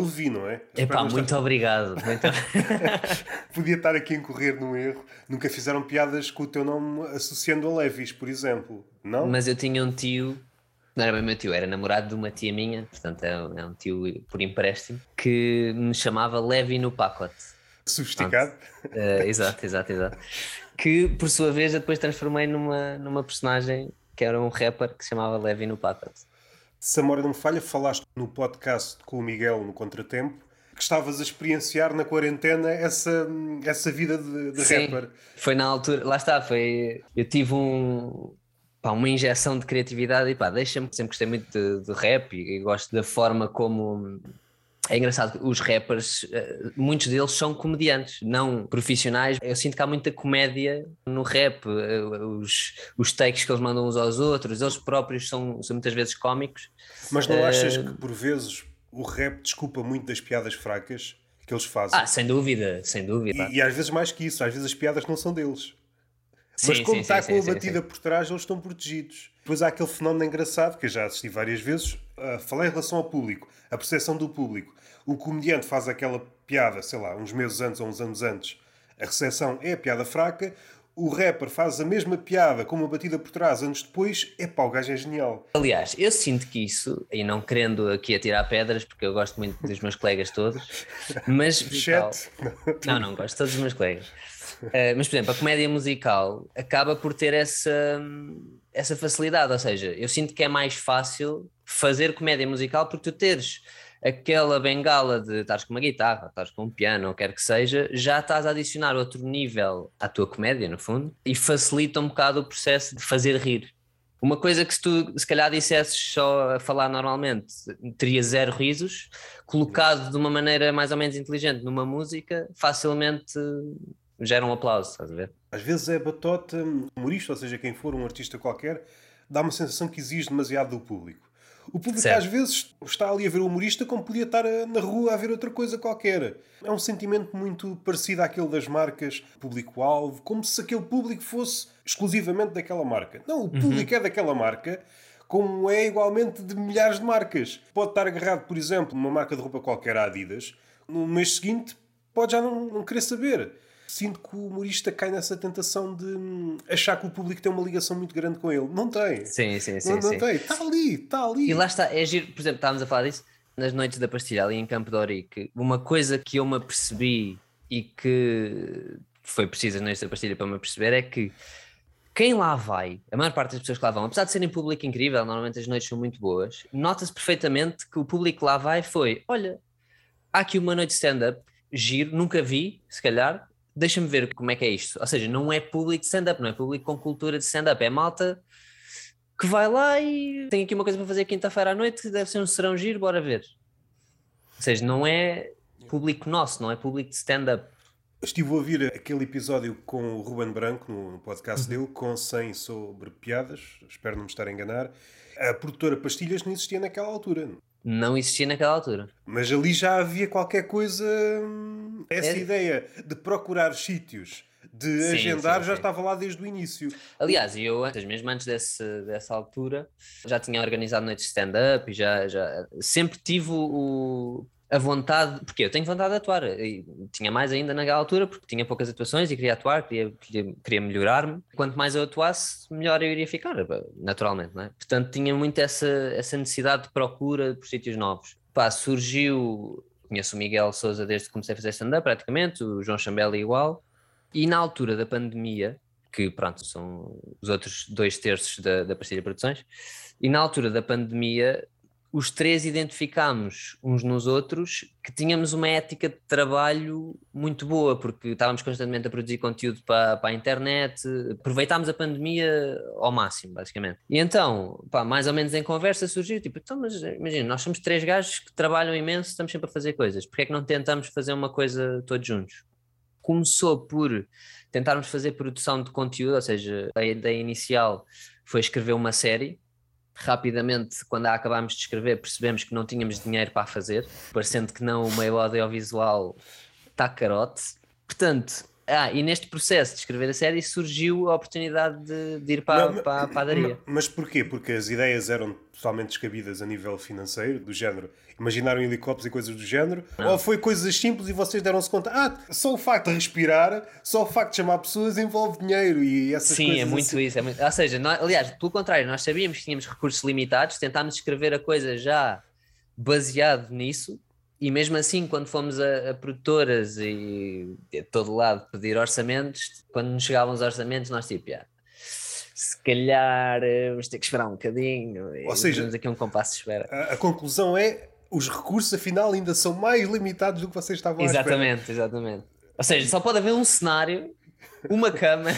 é Levi, não é? Epá, muito estar... obrigado. Muito... Podia estar aqui a incorrer num erro. Nunca fizeram piadas com o teu nome associando a Levis, por exemplo, não? Mas eu tinha um tio, não era bem meu tio, era namorado de uma tia minha, portanto é um é tio por empréstimo, que me chamava Levi no pacote. Sofisticado? Uh, exato, exato, exato. Que por sua vez eu depois transformei numa, numa personagem que era um rapper que se chamava Levi no pacote. Se a memória não me falha, falaste no podcast com o Miguel no Contratempo que estavas a experienciar na quarentena essa, essa vida de, de Sim, rapper. Foi na altura, lá está, foi. Eu tive um, pá, uma injeção de criatividade e pá, deixa-me, sempre gostei muito de, de rap e, e, gosto da forma como. É engraçado que os rappers, eh, muitos deles são comediantes, não profissionais. Eu sinto que há muita comédia no rap, eh, os, os takes que eles mandam uns aos outros, eles próprios são, são muitas vezes cómicos. Mas não achas uh... que por vezes o rap desculpa muito das piadas fracas que eles fazem? Ah, sem dúvida, sem dúvida. E, e às vezes mais que isso, às vezes as piadas não são deles. Mas sim, como sim, está sim, com a batida por trás, eles estão protegidos. Depois há aquele fenómeno engraçado que eu já assisti várias vezes. Uh, falei em relação ao público, a percepção do público. O comediante faz aquela piada, sei lá, uns meses antes ou uns anos antes. A recepção é a piada fraca. O rapper faz a mesma piada com uma batida por trás anos depois. É pá, o gajo é genial. Aliás, eu sinto que isso, e não querendo aqui atirar pedras, porque eu gosto muito dos meus colegas todos, mas. Chat. Não, não, gosto de todos os meus colegas. Uh, mas, por exemplo, a comédia musical acaba por ter essa, essa facilidade, ou seja, eu sinto que é mais fácil fazer comédia musical porque tu teres aquela bengala de estás com uma guitarra, estás com um piano, ou quer que seja, já estás a adicionar outro nível à tua comédia, no fundo, e facilita um bocado o processo de fazer rir. Uma coisa que se tu se calhar dissesses só a falar normalmente, teria zero risos, colocado de uma maneira mais ou menos inteligente numa música, facilmente gera um aplauso, estás a ver? Às vezes é batota, humorista, ou seja, quem for um artista qualquer, dá uma sensação que exige demasiado do público. O público certo. às vezes está ali a ver o humorista como podia estar na rua a ver outra coisa qualquer. É um sentimento muito parecido àquele das marcas público-alvo, como se aquele público fosse exclusivamente daquela marca. Não, o uhum. público uhum. é daquela marca, como é igualmente de milhares de marcas. Pode estar agarrado, por exemplo, numa marca de roupa qualquer, a Adidas, no mês seguinte pode já não, não querer saber sinto que o humorista cai nessa tentação de hum, achar que o público tem uma ligação muito grande com ele. Não tem. Sim, sim, sim. Não, não sim. tem. Está ali, está ali. E lá está, é giro, por exemplo, estávamos a falar disso nas noites da pastilha ali em Campo de Orique. Uma coisa que eu me apercebi e que foi noites da pastilha para me perceber é que quem lá vai, a maior parte das pessoas que lá vão, apesar de serem público incrível, normalmente as noites são muito boas, nota-se perfeitamente que o público que lá vai foi: olha, há aqui uma noite de stand-up, giro, nunca vi, se calhar, deixa-me ver como é que é isto. Ou seja, não é público de stand-up, não é público com cultura de stand-up, é malta que vai lá e tem aqui uma coisa para fazer quinta-feira à noite, deve ser um serão giro, bora ver. Ou seja, não é público nosso, não é público de stand-up. Estive a ouvir aquele episódio com o Ruben Branco no podcast uhum. dele, com 100 sobre piadas, espero não me estar a enganar. A produtora Pastilhas não existia naquela altura não existia naquela altura. Mas ali já havia qualquer coisa, hum, essa é... ideia de procurar sítios, de sim, agendar, sim, já sim. estava lá desde o início. Aliás, eu mesmo antes desse, dessa altura, já tinha organizado noites de stand-up e já, já sempre tive o, a vontade, porque eu tenho vontade de atuar, e tinha mais ainda naquela altura, porque tinha poucas atuações e queria atuar, queria, queria, melhorar-me. Quanto mais eu atuasse, melhor eu iria ficar, naturalmente, não é? Portanto, tinha muito essa, essa necessidade de procura por sítios novos. Pá, surgiu, conheço o Miguel Souza desde que comecei a fazer stand-up, praticamente, o João Chambela igual, e na altura da pandemia, que pronto, são os outros dois terços da, da Pastilha Produções, e na altura da pandemia os três identificámos uns nos outros que tínhamos uma ética de trabalho muito boa, porque estávamos constantemente a produzir conteúdo para, para a internet, aproveitámos a pandemia ao máximo, basicamente. E então, pá, mais ou menos em conversa surgiu, tipo, então, mas imagina, nós somos três gajos que trabalham imenso, estamos sempre a fazer coisas, porque é que não tentamos fazer uma coisa todos juntos? Começou por tentarmos fazer produção de conteúdo, ou seja, a ideia inicial foi escrever uma série, rapidamente, quando a acabámos de escrever, percebemos que não tínhamos dinheiro para fazer, parecendo que não o meio audiovisual está carote. Portanto, Ah, e neste processo de escrever a série surgiu a oportunidade de, de ir para, não, para a padaria. Mas porquê? Porque as ideias eram totalmente descabidas a nível financeiro, do género. Imaginaram helicópteros e coisas do género? Não. Ou foi coisas simples e vocês deram-se conta? Ah, só o facto de respirar, só o facto de chamar pessoas envolve dinheiro e essas Sim, coisas. Sim, é muito assim. isso. É muito... Ou seja, nós, aliás, pelo contrário, nós sabíamos que tínhamos recursos limitados, tentámos escrever a coisa já baseado nisso e mesmo assim, quando fomos a, a, produtoras e de todo lado pedir orçamentos, quando nos chegavam os orçamentos, nós tipo, yeah, se calhar eh, vamos ter que esperar um bocadinho. Ou seja, temos aqui um compasso de espera. A, a, conclusão é os recursos afinal ainda são mais limitados do que vocês estavam exatamente, a esperar. Exatamente, exatamente. Ou seja, só pode haver um cenário uma cama,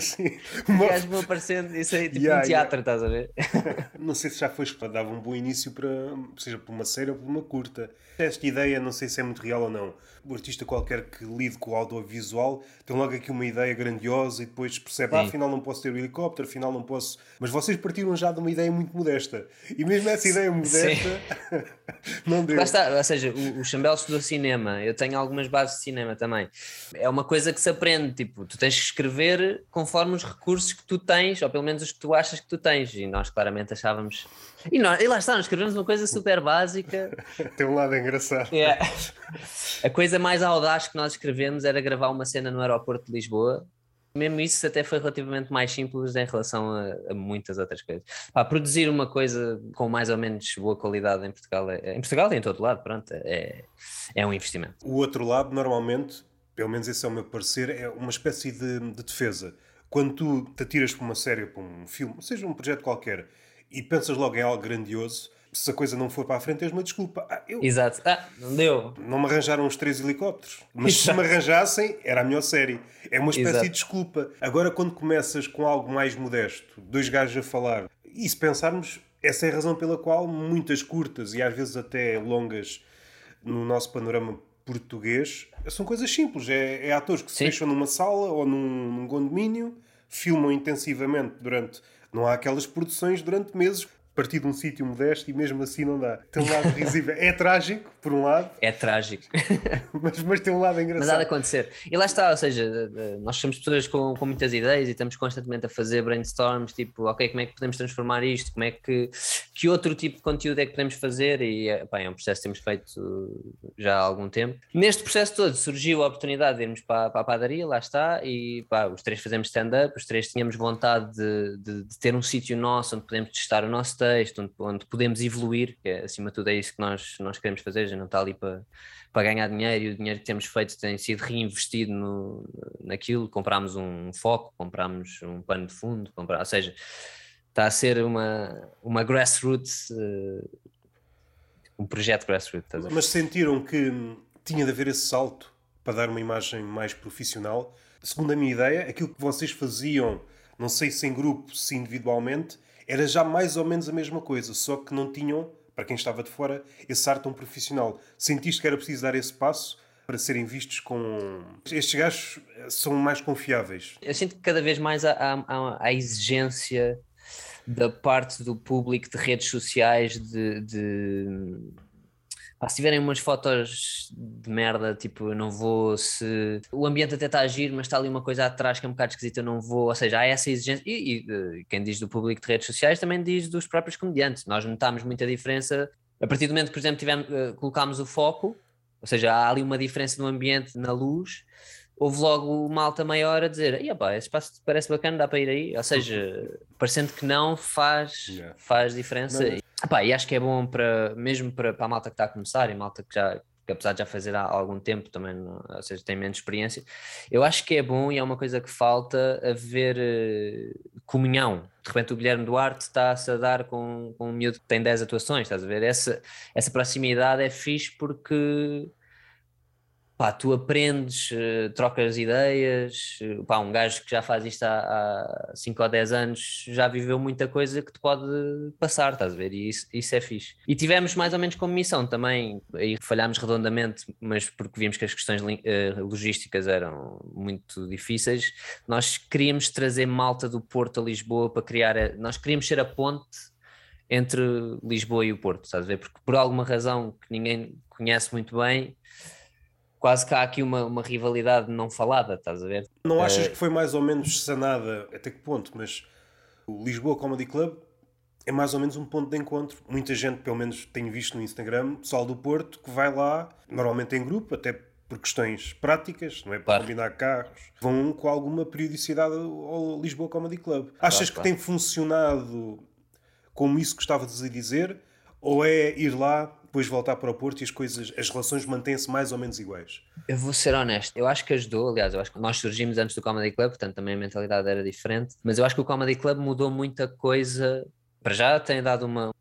Sim, uma... gajo aparecendo, isso aí, tipo yeah, um teatro, yeah. estás a ver? Não sei se já foi dava um bom início para, seja por uma série ou por uma curta. Esta ideia, não sei se é muito real ou não. O artista qualquer que lide com o audiovisual tem logo aqui uma ideia grandiosa e depois percebe, ah, afinal não posso ter o helicóptero, afinal não posso. Mas vocês partiram já de uma ideia muito modesta. E mesmo essa ideia modesta não deu. Lá está, ou seja, o, o Chambel estudou cinema, eu tenho algumas bases de cinema também. É uma coisa que se aprende, tipo, tu tens que escrever conforme os recursos que tu tens, ou pelo menos os que tu achas que tu tens. E nós claramente achávamos. E, nós, e lá está, nós escrevemos uma coisa super básica. Tem um lado engraçado. Yeah. A coisa mais audaz que nós escrevemos era gravar uma cena no aeroporto de Lisboa. Mesmo isso até foi relativamente mais simples em relação a, a muitas outras coisas. Pá, produzir uma coisa com mais ou menos boa qualidade em Portugal, é, em Portugal e em todo lado, pronto, é, é um investimento. O outro lado, normalmente, pelo menos esse é o meu parecer, é uma espécie de, de defesa. Quando tu te atiras para uma série, para um filme, seja um projeto qualquer, e pensas logo em algo grandioso, se a coisa não for para a frente, tens uma desculpa. Ah, eu... Exato. Ah, não deu. Não me arranjaram os três helicópteros. Mas Exato. se me arranjassem, era a melhor série. É uma espécie Exato. de desculpa. Agora, quando começas com algo mais modesto, dois gajos a falar, e se pensarmos, essa é a razão pela qual muitas curtas e às vezes até longas no nosso panorama português são coisas simples. É, é atores que se Sim. fecham numa sala ou num, num condomínio, filmam intensivamente durante. Não há aquelas produções durante meses partir de um sítio modesto e mesmo assim não dá. Tem um lado risível. É trágico, por um lado. É trágico. mas, mas tem um lado engraçado. Mas há de acontecer. E lá está, ou seja, nós somos pessoas com, com muitas ideias e estamos constantemente a fazer brainstorms, tipo, ok, como é que podemos transformar isto? Como é que, que outro tipo de conteúdo é que podemos fazer? E pá, é um processo que temos feito já há algum tempo. Neste processo todo surgiu a oportunidade de irmos para, para a padaria, lá está, e pá, os três fazemos stand-up, os três tínhamos vontade de, de, de ter um sítio nosso onde podemos testar o nosso texto, onde, onde podemos evoluir, que é, acima de tudo é isso que nós, nós queremos fazer, já não está ali para, para ganhar dinheiro e o dinheiro que temos feito tem sido reinvestido no, naquilo, comprámos um foco, comprámos um pano de fundo, ou seja, está a ser uma, uma grassroots, uh, um projeto grassroots. Mas sentiram que tinha de haver esse salto para dar uma imagem mais profissional? Segundo a minha ideia, aquilo que vocês faziam, não sei se em grupo, se individualmente, era já mais ou menos a mesma coisa, só que não tinham, para quem estava de fora, esse ar tão profissional. Sentiste que era preciso dar esse passo para serem vistos com. Estes gajos são mais confiáveis. Eu sinto que cada vez mais há, há, há exigência da parte do público de redes sociais de, de Pá, se tiverem umas fotos de merda, tipo, eu não vou se. O ambiente até está a agir, mas está ali uma coisa atrás que é um bocado esquisita, eu não vou. Ou seja, há essa exigência. E, e, quem diz do público de redes sociais também diz dos próprios comediantes. Nós notámos muita diferença. A partir do momento que, por exemplo, tivemos, uh, colocámos o foco, ou seja, há ali uma diferença no ambiente, na luz, houve logo uma alta maior a dizer: Ia pá, esse espaço parece bacana, dá para ir aí. Ou seja, parecendo que não faz, yeah. faz diferença. Não, Epá, e acho que é bom para, mesmo para, para a malta que está a começar e malta que já que apesar de já fazer há algum tempo também, não, ou seja, tem menos experiência, eu acho que é bom e é uma coisa que falta haver uh, comunhão. De repente o Guilherme Duarte está-se a dar com, com um miúdo que tem 10 atuações, estás a ver? Essa, essa proximidade é fixe porque pá, tu aprendes, uh, trocas ideias, uh, pá, um gajo que já faz isto há 5 ou 10 anos já viveu muita coisa que te pode passar, estás a ver? E isso, isso é fixe. E tivemos mais ou menos como missão também, aí falhámos redondamente, mas porque vimos que as questões uh, logísticas eram muito difíceis, nós queríamos trazer malta do Porto a Lisboa para criar, a, nós queríamos ser a ponte entre Lisboa e o Porto, estás a ver? Porque por alguma razão que ninguém conhece muito bem, quase que há aqui uma, uma rivalidade não falada, estás a ver? Não achas que foi mais ou menos sanada, até que ponto? Mas o Lisboa Comedy Club é mais ou menos um ponto de encontro. Muita gente, pelo menos tenho visto no Instagram, pessoal do Porto, que vai lá, normalmente em grupo, até por questões práticas, não é? Para claro. combinar carros, vão com alguma periodicidade ao Lisboa Comedy Club. Achas claro, que tem funcionado como isso que estavas a dizer? Ou é ir lá, depois voltar para o Porto e as coisas, as relações mantêm-se mais ou menos iguais? Eu vou ser honesto, eu acho que ajudou, aliás, eu acho que nós surgimos antes do Comedy Club, portanto também a mentalidade era diferente, mas eu acho que o Comedy Club mudou muita coisa para já tem dado uma.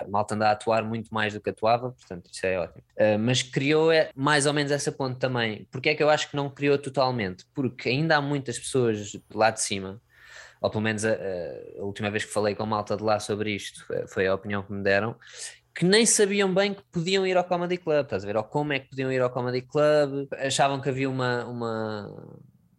A malta anda a atuar muito mais do que atuava, portanto isso é ótimo. Uh, mas criou é, mais ou menos essa ponte também. Porque é que eu acho que não criou totalmente? Porque ainda há muitas pessoas lá de cima, ou pelo menos a, a, última vez que falei com a malta de lá sobre isto, eh, foi a opinião que me deram, que nem sabiam bem que podiam ir ao Comedy Club, estás a ver? Ou como é que podiam ir ao Comedy Club, achavam que havia uma, uma,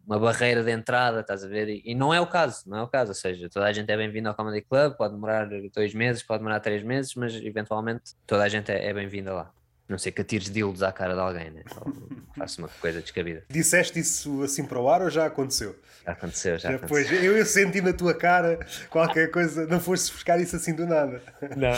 uma barreira de entrada, estás a ver? E, e, não é o caso, não é o caso, ou seja, toda a gente é bem-vindo ao Comedy Club, pode demorar dois meses, pode demorar três meses, mas eventualmente toda a gente é, é bem-vinda lá. Não sei que atires dildos à cara de alguém, né? faço uma coisa descabida. Disseste isso assim para o ar ou já aconteceu? Já aconteceu, já Depois, aconteceu. Eu, eu senti na tua cara qualquer coisa, não foste buscar isso assim do nada. Não.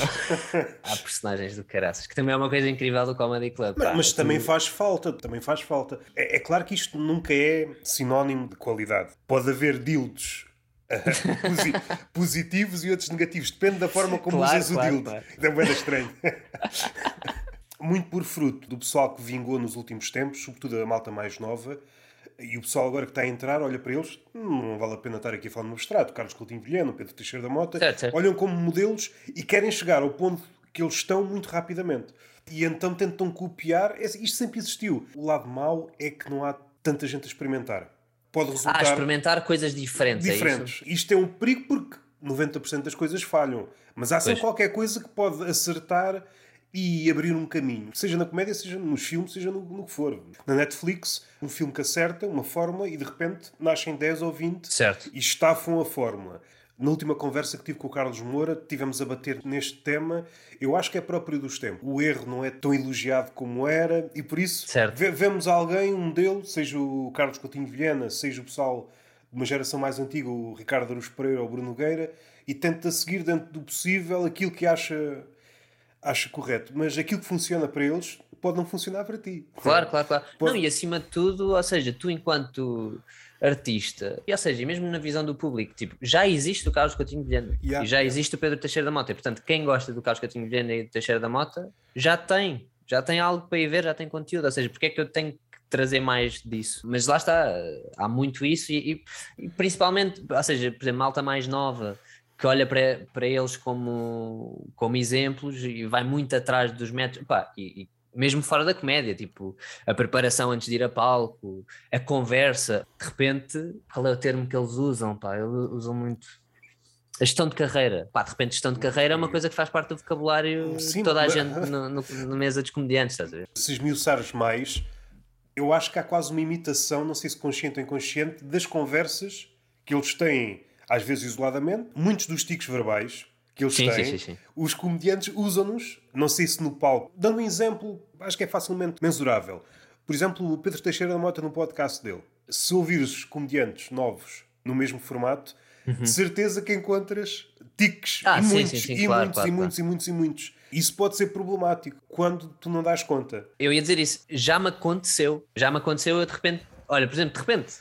Há personagens do caraças, que também é uma coisa incrível do Comedy Club. Mas, mas também faz falta, também faz falta. É, é claro que isto nunca é sinónimo de qualidade. Pode haver dildos positivos e outros negativos. Depende da forma como claro, usas claro, o dildo. Claro. É bem estranho muito por fruto do pessoal que vingou nos últimos tempos, sobretudo a malta mais nova, e o pessoal agora que está a entrar olha para eles, hum, não vale a pena estar aqui a falar no abstrato, Carlos Coutinho Vilhena, Pedro Teixeira da Mota, certo, certo. olham como modelos e querem chegar ao ponto que eles estão muito rapidamente. E então tentam copiar, isto sempre existiu. O lado mau é que não há tanta gente a experimentar. Pode resultar... Ah, experimentar coisas diferentes, é diferentes. É isto é um perigo porque 90% das coisas falham. Mas há sempre qualquer coisa que pode acertar e abrir um caminho, seja na comédia, seja nos filmes, seja no, no, que for. Na Netflix, um filme que acerta uma fórmula e de repente nascem 10 ou 20 certo. e estafam a fórmula. Na última conversa que tive com o Carlos Moura, tivemos a bater neste tema. Eu acho que é próprio dos tempos. O erro não é tão elogiado como era e por isso vemos alguém, um modelo, seja o Carlos Coutinho Vilhena, seja o pessoal de uma geração mais antiga, o Ricardo Aruz Pereira ou o Bruno Nogueira, e tenta seguir dentro do possível aquilo que acha acho correto, mas aquilo que funciona para eles pode não funcionar para ti. Claro, claro, claro. Pode... Não, e acima de tudo, ou seja, tu enquanto artista, e ou seja, mesmo na visão do público, tipo, já existe o Carlos Coutinho Vilhena yeah, e já yeah. existe o Pedro Teixeira da Mota, e portanto, quem gosta do Carlos Coutinho Vilhena e do Teixeira da Mota já tem, já tem algo para ir ver, já tem conteúdo, ou seja, porque é que eu tenho que trazer mais disso? Mas lá está, há muito isso e, e, e principalmente, ou seja, por exemplo, malta mais nova que olha para, para eles como, como exemplos e vai muito atrás dos métodos, pá, e, e, mesmo fora da comédia, tipo a preparação antes de ir a palco, a conversa, de repente, qual é o termo que eles usam? Pá, eles usam muito a gestão de carreira. Pá, de repente, gestão de carreira é uma coisa que faz parte do vocabulário Sim, de toda a gente no, no, no mesa dos comediantes, estás a ver? Se esmiuçares mais, eu acho que há quase uma imitação, não sei se consciente ou inconsciente, das conversas que eles têm às vezes isoladamente, muitos dos tiques verbais que eles sim, têm, sim, sim, os comediantes usam-nos, não sei se no palco. Dando um exemplo, acho que é facilmente mensurável. Por exemplo, o Pedro Teixeira da Mota no podcast dele. Se ouvires comediantes novos no mesmo formato, uhum. de certeza que encontras tiques ah, e, muitos, e, claro, muitos, claro, e muitos, e muitos, e muitos. Isso pode ser problemático quando tu não dás conta. Eu ia dizer isso, já me aconteceu. Já me aconteceu, eu de repente, olha, por exemplo, de repente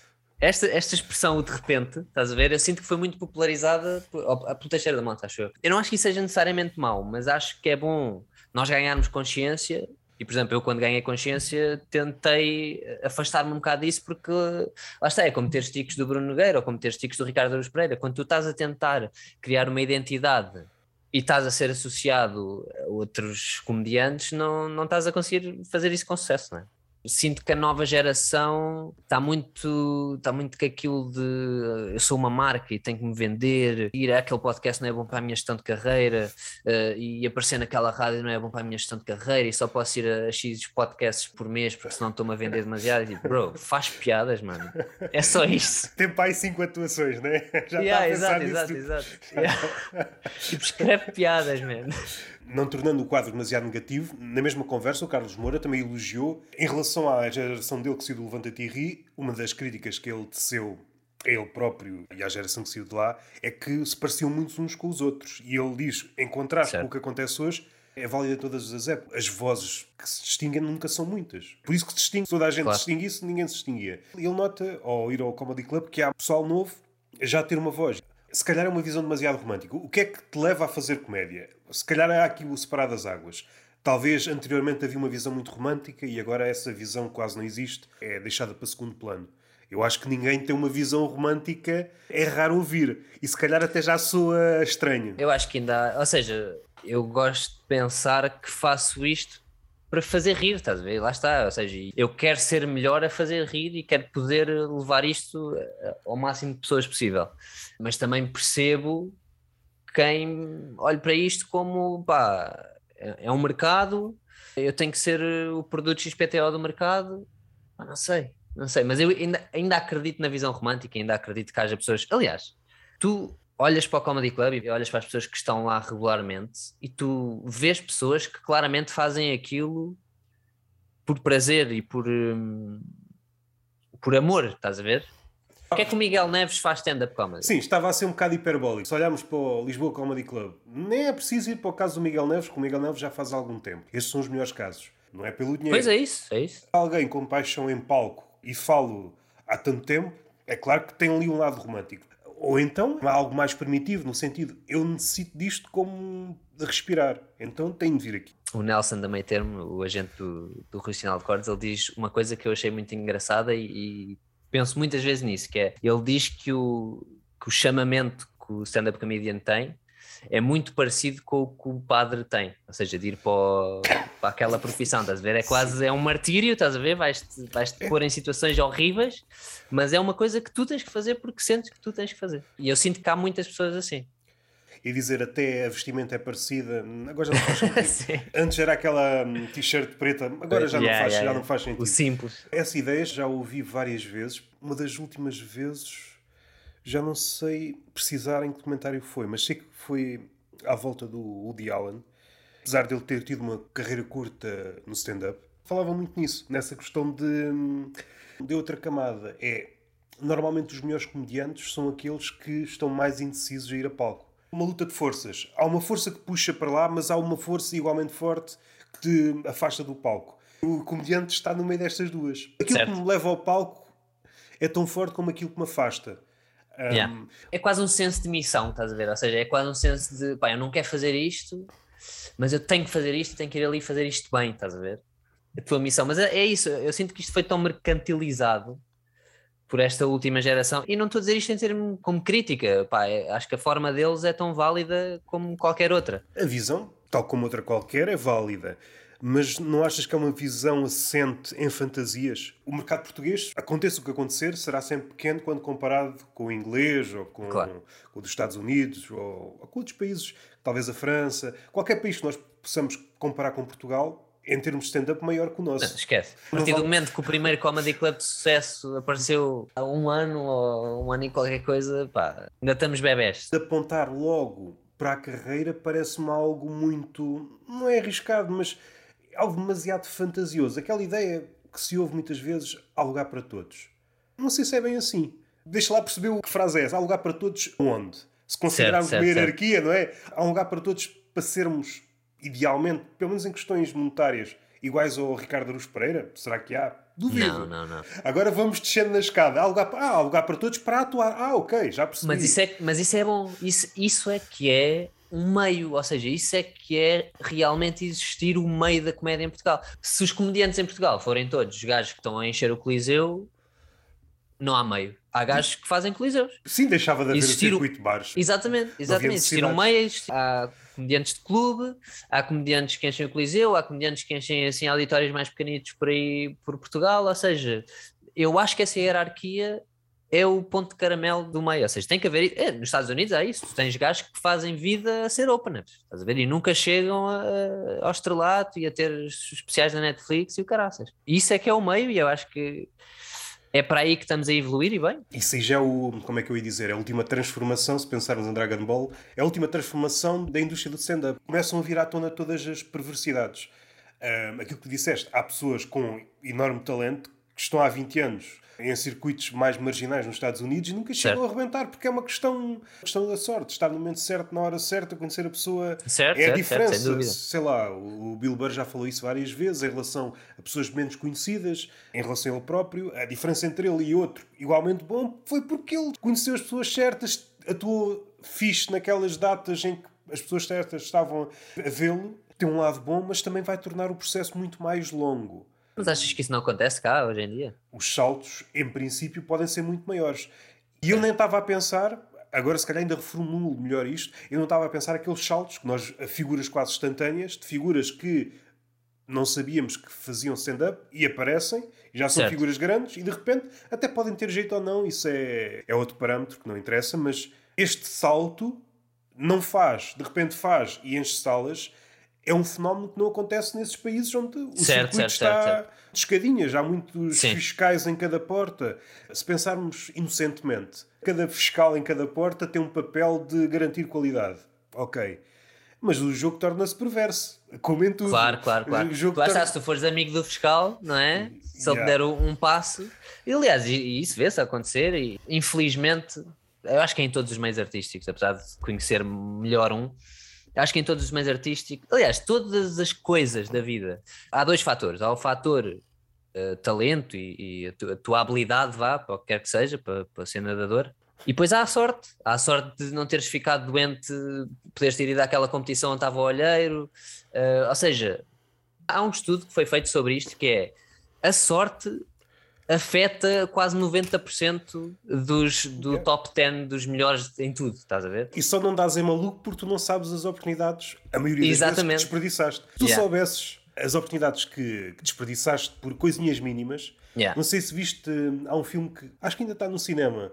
esta, esta expressão de repente, estás a ver? Eu sinto que foi muito popularizada pelo Teixeira da Mota, acho eu. Eu não acho que isso seja necessariamente mau, mas acho que é bom nós ganharmos consciência. E, por exemplo, eu quando ganhei consciência tentei afastar-me um bocado disso porque, lá está, é como ter sticks do Bruno Nogueira ou como ter sticks do Ricardo Aruz Pereira. Quando tu estás a tentar criar uma identidade e estás a ser associado a outros comediantes, não, não estás a conseguir fazer isso com sucesso, não é? Sinto que a nova geração está muito, está muito com aquilo de eu sou uma marca e tenho que me vender, ir àquele podcast não é bom para a minha gestão de carreira uh, e aparecer naquela rádio não é bom para a minha gestão de carreira e só posso ir a X podcasts por mês porque senão estou-me a vender demasiado. E tipo, bro, faz piadas, mano. É só isso. Tem aí cinco atuações, né? Já yeah, está a pensar exato, exato, exato. Yeah. tipo, escreve piadas, mano. Não tornando o quadro demasiado negativo, na mesma conversa o Carlos Moura também elogiou, em relação à geração dele que saiu do Levanta Ri, uma das críticas que ele teceu a ele próprio e à geração que saiu de lá, é que se pareciam muito uns com os outros. E ele diz, em contraste certo. com o que acontece hoje, é válida todas as épocas. As vozes que se distinguem nunca são muitas. Por isso que se distingue, toda a gente claro. distinguisse, ninguém se distinguia. Ele nota, ao ir ao Comedy Club, que há pessoal novo já ter uma voz. Se calhar é uma visão demasiado romântica. O que é que te leva a fazer comédia? Se calhar há aqui o separar das águas. Talvez anteriormente havia uma visão muito romântica e agora essa visão quase não existe, é deixada para segundo plano. Eu acho que ninguém tem uma visão romântica, é raro ouvir. E se calhar até já soa estranho. Eu acho que ainda. Há, ou seja, eu gosto de pensar que faço isto para fazer rir, estás a ver? Lá está. Ou seja, eu quero ser melhor a fazer rir e quero poder levar isto ao máximo de pessoas possível. Mas também percebo quem olha para isto como pá, é, é um mercado, eu tenho que ser o produto XPTO do mercado. Pá, não sei não sei, mas eu ainda, ainda acredito na visão romântica, ainda acredito que haja pessoas. Aliás, tu olhas para o Comedy Club e olhas para as pessoas que estão lá regularmente e tu vês pessoas que claramente fazem aquilo por prazer e por, hum, por amor, estás a ver? O que é que o Miguel Neves faz stand-up comedy? Sim, estava a ser um bocado hiperbólico. Se olharmos para o Lisboa Comedy Club, nem é preciso ir para o caso do Miguel Neves, porque o Miguel Neves já faz algum tempo. Esses são os melhores casos. Não é pelo dinheiro. Pois é isso, é isso. Alguém com paixão em palco e falo há tanto tempo, é claro que tem ali um lado romântico. Ou então algo mais primitivo, no sentido, eu necessito disto como respirar, então tenho de vir aqui. O Nelson da Meio Termo, o agente do, do Rui Sinal de Cordes, ele diz uma coisa que eu achei muito engraçada e, e penso muitas vezes nisso, que é, ele diz que o, que o chamamento que o stand-up comedian tem é muito parecido com o que o padre tem, ou seja, de ir para, o, para aquela profissão, estás a ver? É quase é um martírio, estás a ver? Vais-te vais -te pôr em situações horríveis, mas é uma coisa que tu tens que fazer porque sentes que tu tens que fazer. E eu sinto que há muitas pessoas assim. E dizer até a vestimenta é parecida, agora já não faz sentido. Antes era aquela hum, t-shirt preta, agora já, yeah, não faz, yeah, já não faz sentido. O simples. Essa ideia já ouvi várias vezes. Uma das últimas vezes já não sei precisar em que comentário foi, mas sei que foi à volta do Woody Allen, apesar de ele ter tido uma carreira curta no stand-up, falava muito nisso, nessa questão de, de outra camada. É normalmente os melhores comediantes são aqueles que estão mais indecisos a ir a palco. Uma luta de forças. Há uma força que puxa para lá, mas há uma força igualmente forte que te afasta do palco. O comediante está no meio destas duas. Aquilo certo. que me leva ao palco é tão forte como aquilo que me afasta. Um... Yeah. É quase um senso de missão, estás a ver? Ou seja, é quase um senso de pá, eu não quero fazer isto, mas eu tenho que fazer isto, tenho que ir ali fazer isto bem, estás a ver? A tua missão. Mas é, é isso, eu sinto que isto foi tão mercantilizado por esta última geração. E não estou a dizer isto em termos como crítica, pá, é, acho que a forma deles é tão válida como qualquer outra. A visão, tal como outra qualquer, é válida mas não achas que é uma visão assente em fantasias? O mercado português, aconteça o que acontecer, será sempre pequeno quando comparado com o inglês ou com, claro. com o dos Estados Unidos ou, ou com outros países, talvez a França, qualquer país que nós possamos comparar com Portugal, em termos de stand-up, maior que o nosso. Não, esquece. A partir do momento que o primeiro Comedy Club de sucesso apareceu há um ano ou um ano e qualquer coisa, pá, ainda estamos bebés. De apontar logo para a carreira parece-me algo muito. não é arriscado, mas algo demasiado fantasioso. Aquela ideia que se ouve muitas vezes, há lugar para todos. Não sei se é bem assim. Deixa lá perceber o que frase é essa. Há lugar para todos onde? Se considerarmos certo, certo, uma hierarquia, certo. não é? Há um lugar para todos para sermos, idealmente, pelo menos em questões monetárias, iguais ao Ricardo Aruz Pereira? Será que há? Duvido. Não, não, não. Agora vamos descendo na escada. Há lugar, para, ah, há lugar para todos para atuar. Ah, ok, já percebi. Mas isso é, mas isso é bom. Isso, isso é que é um meio, ou seja, isso é que é realmente existir o meio da comédia em Portugal. Se os comediantes em Portugal forem todos os gajos que estão a encher o Coliseu, não há meio. Há gajos que fazem Coliseus. Sim, deixava de haver existir o circuito de bares. Exatamente, exatamente. Existiram meios, há comediantes de clube, há comediantes que enchem o Coliseu, há comediantes que enchem assim auditórios mais pequenitos por aí por Portugal, ou seja, eu acho que essa hierarquia é o ponto de caramelo do meio. Ou seja, tem que haver. É, nos Estados Unidos é isso. Tu tens gajos que fazem vida a ser openers. Estás a ver? E nunca chegam a, ao estrelato e a ter especiais na Netflix e o caraças. Isso é que é o meio, e eu acho que é para aí que estamos a evoluir e bem. Isso aí já é o, como é que eu ia dizer, é a última transformação, se pensarmos em Dragon Ball, é a última transformação da indústria do stand-up. Começam a vir à tona todas as perversidades. Um, aquilo que disseste, há pessoas com enorme talento que estão há 20 anos em circuitos mais marginais nos Estados Unidos e nunca chegam certo. a arrebentar, porque é uma questão, questão da sorte, estar no momento certo, na hora certa, conhecer a pessoa certo, é certo, a diferença. Sei lá, o Bill Burr já falou isso várias vezes em relação a pessoas menos conhecidas, em relação a ele próprio. A diferença entre ele e outro, igualmente bom, foi porque ele conheceu as pessoas certas, atuou fixe naquelas datas em que as pessoas certas estavam a vê-lo. Tem um lado bom, mas também vai tornar o processo muito mais longo. Mas achas que isso não acontece cá hoje em dia? Os saltos, em princípio, podem ser muito maiores. E eu nem estava a pensar, agora se calhar ainda reformulo melhor isto, eu não estava a pensar aqueles saltos que nós, figuras quase instantâneas, de figuras que não sabíamos que faziam stand-up e aparecem, já são certo. figuras grandes, e de repente até podem ter jeito ou não, isso é, é outro parâmetro que não interessa, mas este salto não faz, de repente faz e enche salas é um fenómeno que não acontece nesses países onde o certo, circuito certo, está certo, de escadinhas, há muitos Sim. fiscais em cada porta. Se pensarmos inocentemente, cada fiscal em cada porta tem um papel de garantir qualidade. Ok. Mas o jogo torna-se perverso, como em tudo. Claro, claro, claro. O jogo torna... se tu fores amigo do fiscal, não é? Se ele te der um passo. E, aliás, isso vê-se acontecer e infelizmente, eu acho que é em todos os meios artísticos, apesar de conhecer melhor um, Acho que em todos os meios artísticos, aliás, todas as coisas da vida, há dois fatores. Há o fator uh, talento e, e a, tua, a, tua, habilidade, vá, para o que quer que seja, para, para ser nadador. E depois há a sorte. Há a sorte de não teres ficado doente, poderes ter ido àquela competição onde estava o olheiro. Uh, ou seja, há um estudo que foi feito sobre isto que é a sorte afeta quase 90% dos, do top 10 dos melhores em tudo, estás a ver? E só não dás em maluco porque tu não sabes as oportunidades, a maioria das Exatamente. vezes que desperdiçaste. Se tu yeah. soubesses as oportunidades que, que desperdiçaste por coisinhas mínimas, yeah. não sei se viste, há um filme que acho que ainda está no cinema,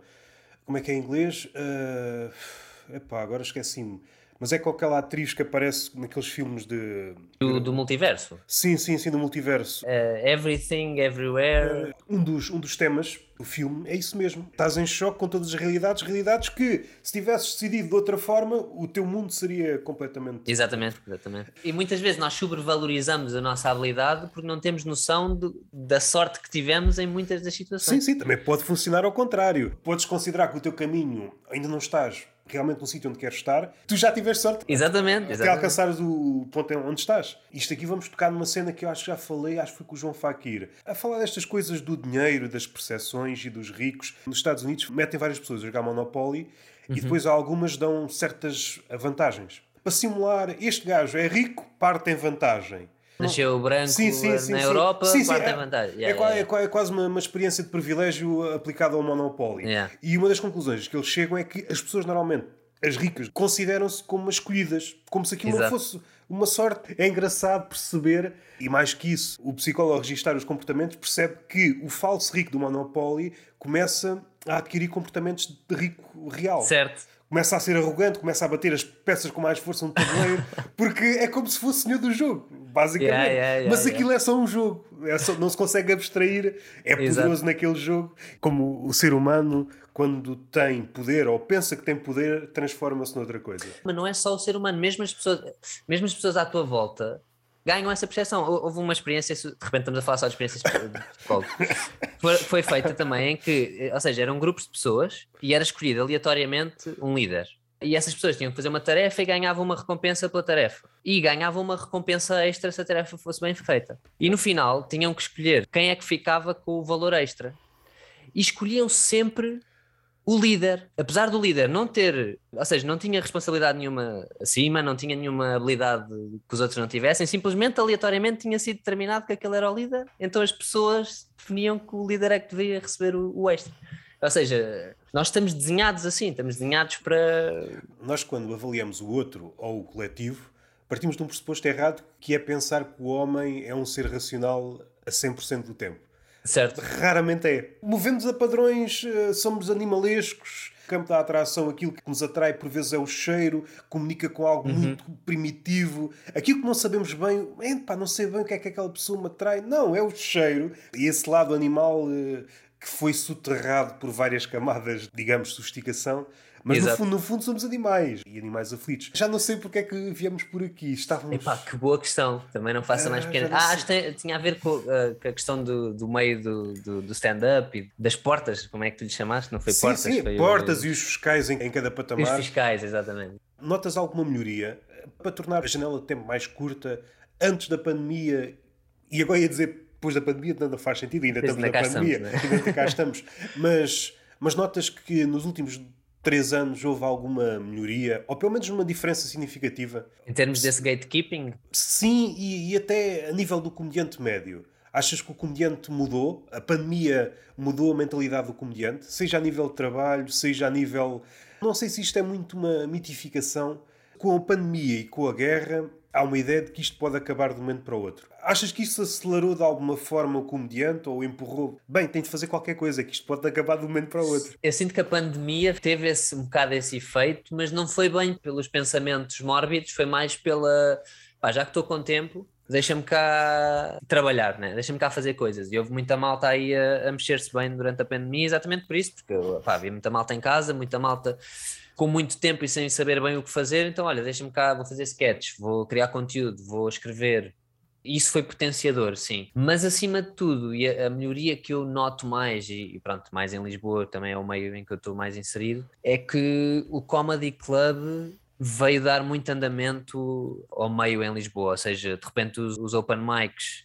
como é que é em inglês? Uh, epá, agora esqueci-me mas é com aquela atriz que aparece naqueles filmes de. Do, do multiverso? Sim, sim, sim, do multiverso. Uh, everything, Everywhere. Uh, um, dos, um dos temas do filme é isso mesmo. Estás em choque com todas as realidades, realidades que, se tivesses decidido de outra forma, o teu mundo seria completamente. Exatamente, exatamente. E muitas vezes nós sobrevalorizamos a nossa habilidade porque não temos noção de, da sorte que tivemos em muitas das situações. Sim, sim, também pode funcionar ao contrário. Podes considerar que o teu caminho ainda não estás realmente no sítio onde queres estar, tu já tiveste sorte exatamente, até alcançares o ponto onde estás. Isto aqui vamos tocar numa cena que eu acho que já falei, acho que foi com o João Fakir, a falar destas coisas do dinheiro, das percepções e dos ricos. Nos Estados Unidos metem várias pessoas a jogar Monopoly uhum. e depois algumas dão certas vantagens. Para simular, este gajo é rico, parte em vantagem. Nasceu branco sim, sim, sim, na Europa, sim, sim, é, vantagem. Yeah, é, yeah, yeah. é, quase uma, uma, experiência de privilégio aplicada ao Monopoly. E uma das conclusões que eles chegam é que as pessoas normalmente, as ricas, consideram-se como escolhidas, como se aquilo Exato. não fosse uma sorte. É engraçado perceber, e mais que isso, o psicólogo a registrar os comportamentos percebe que o falso rico do Monopoly começa a adquirir comportamentos de rico real. Certo começa a ser arrogante, começa a bater as peças com mais força no tabuleiro, porque é como se fosse senhor do jogo, basicamente. Yeah, yeah, yeah, Mas aquilo é só um jogo, é só, não se consegue abstrair, é poderoso Exato. naquele jogo. Como o ser humano, quando tem poder ou pensa que tem poder, transforma-se noutra coisa. Mas não é só o ser humano, mesmo as pessoas, mesmo as pessoas à tua volta ganham essa percepção. Houve uma experiência, de repente estamos a falar só de experiências de psicólogo, foi, foi feita também em que, ou seja, eram grupos de pessoas e era escolhido aleatoriamente um líder. E essas pessoas tinham que fazer uma tarefa e ganhavam uma recompensa pela tarefa. E ganhavam uma recompensa extra se a tarefa fosse bem feita. E no final tinham que escolher quem é que ficava com o valor extra. E escolhiam sempre o líder, apesar do líder não ter, ou seja, não tinha responsabilidade nenhuma acima, não tinha nenhuma habilidade que os outros não tivessem, simplesmente aleatoriamente tinha sido determinado que aquele era o líder, então as pessoas definiam que o líder é que devia receber o, o extra. Ou seja, nós estamos desenhados assim, estamos desenhados para. Nós, quando avaliamos o outro ou o coletivo, partimos de um pressuposto errado que é pensar que o homem é um ser racional a 100% do tempo. Certo. Raramente é. Movemos a padrões, eh, somos animalescos. O campo da atração, aquilo que nos atrai por vezes é o cheiro, comunica com algo uhum. muito primitivo. Aquilo que não sabemos bem, pá, não sei bem o que é que aquela pessoa me atrai. Não, é o cheiro. E esse lado animal uh, que foi soterrado por várias camadas, digamos, de sofisticação. Mas no fundo, no fundo, somos animais e animais aflitos. Já não sei porque é que viemos por aqui. Estávamos. Epá, que boa questão. Também não faça mais ah, pequena. Ah, acho que tinha a ver com, uh, com a questão do, do meio do, do, do stand-up e das portas. Como é que tu lhe chamaste? Não foi sim, portas? Sim, foi portas o... e os fiscais em, em cada patamar. Os fiscais, exatamente. Notas alguma melhoria para tornar a janela de tempo mais curta antes da pandemia? E agora ia dizer depois da pandemia, não faz sentido, ainda estamos na pandemia, estamos, né? ainda cá estamos. Mas, mas notas que nos últimos três anos houve alguma melhoria, ou pelo menos uma diferença significativa? Em termos desse gatekeeping? Sim, e, e até a nível do comediante médio. Achas que o comediante mudou? A pandemia mudou a mentalidade do comediante? Seja a nível de trabalho, seja a nível. Não sei se isto é muito uma mitificação. Com a pandemia e com a guerra, há uma ideia de que isto pode acabar de um momento para o outro. Achas que isso acelerou de alguma forma o comediante ou empurrou? Bem, tem de fazer qualquer coisa, que isto pode acabar de um momento para o outro. Eu sinto que a pandemia teve esse, um bocado esse efeito, mas não foi bem pelos pensamentos mórbidos, foi mais pela. Pá, já que estou com tempo, deixa-me cá trabalhar, né? deixa-me cá fazer coisas. E houve muita malta aí a, a mexer-se bem durante a pandemia, exatamente por isso, porque pá, havia muita malta em casa, muita malta com muito tempo e sem saber bem o que fazer, então olha, deixa-me cá, vou fazer sketches, vou criar conteúdo, vou escrever. Isso foi potenciador, sim. Mas acima de tudo, e a, a melhoria que eu noto mais, e, e, pronto, mais em Lisboa também é o meio em que eu estou mais inserido, é que o Comedy Club veio dar muito andamento ao meio em Lisboa, ou seja, de repente os, os open mics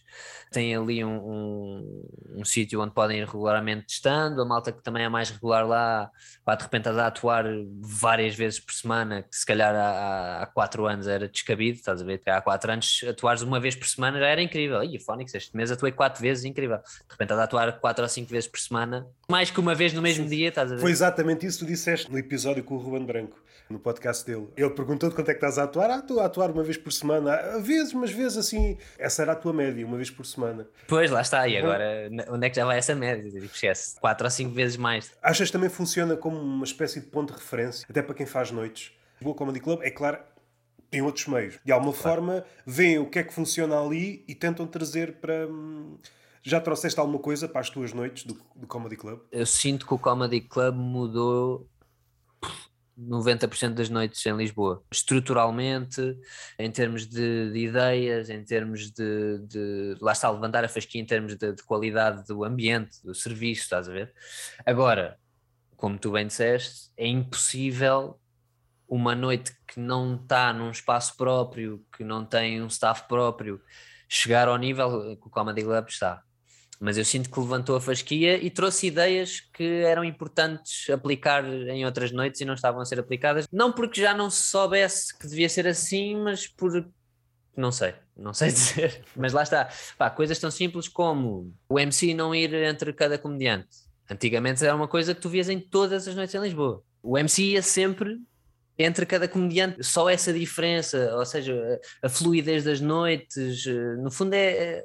têm ali um, um, um sítio onde podem ir regularmente testando, a malta que também é mais regular lá, pá, de repente a atuar várias vezes por semana, que se calhar há, há quatro anos era descabido, estás a ver? Há quatro anos atuares uma vez por semana já era incrível. E Fónix, este mês atuei quatro vezes, incrível. De repente a atuar quatro ou cinco vezes por semana, mais que uma vez no mesmo dia, estás a ver? Foi exatamente isso que tu disseste no episódio com o Ruben Branco, no podcast dele. Ele perguntou-te quanto é que estás a atuar. Ah, estou a atuar uma vez por semana. A vezes, mas vezes assim, essa era a tua média, uma vez por semana semana. Pois, lá está. E agora, onde é que já vai essa média? Esquece, 4 ou 5 vezes mais. Achas que também funciona como uma espécie de ponto de referência, até para quem faz noites? O Boa Comedy Club, é claro, tem outros meios. De alguma claro. forma, veem o que é que funciona ali e tentam trazer para. Hum, já trouxeste alguma coisa para as tuas noites do, do Comedy Club? Eu sinto que o Comedy Club mudou 90% das noites em Lisboa. Estruturalmente, em termos de, de ideias, em termos de, de, Lá está, levantar a fasquia em termos de, de, qualidade do ambiente, do serviço, estás a ver? Agora, como tu bem disseste, é impossível uma noite que não está num espaço próprio, que não tem um staff próprio, chegar ao nível que o Comedy Club está mas eu sinto que levantou a fasquia e trouxe ideias que eram importantes aplicar em outras noites e não estavam a ser aplicadas. Não porque já não se soubesse que devia ser assim, mas por. Não sei, não sei dizer. Mas lá está. Pá, coisas tão simples como o MC não ir entre cada comediante. Antigamente era uma coisa que tu vias em todas as noites em Lisboa. O MC ia sempre entre cada comediante, só essa diferença, ou seja, a, fluidez das noites, eh, no fundo é, é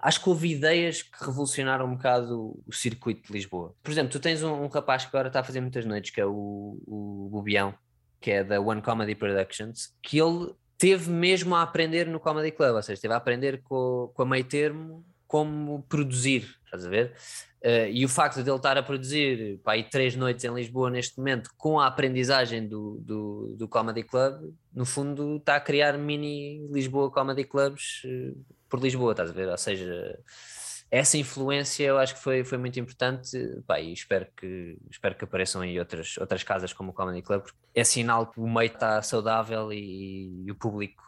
acho que houve ideias que revolucionaram um bocado o circuito de Lisboa. Por exemplo, tu tens um, um rapaz que agora está a fazer muitas noites, que é o, o Bubião, que é da One Comedy Productions, que ele teve mesmo a aprender no Comedy Club, ou seja, teve a aprender com, com a meio termo como produzir, estás a ver? Uh, e o facto de ele estar a produzir pá, três noites em Lisboa neste momento com a aprendizagem do, do, do Comedy Club, no fundo está a criar mini Lisboa Comedy Clubs uh, por Lisboa, estás a ver? Ou seja, essa influência eu acho que foi, foi muito importante pá, e espero que, espero que apareçam aí outras, outras casas como o Comedy Club, porque é sinal que o meio está saudável e, e o público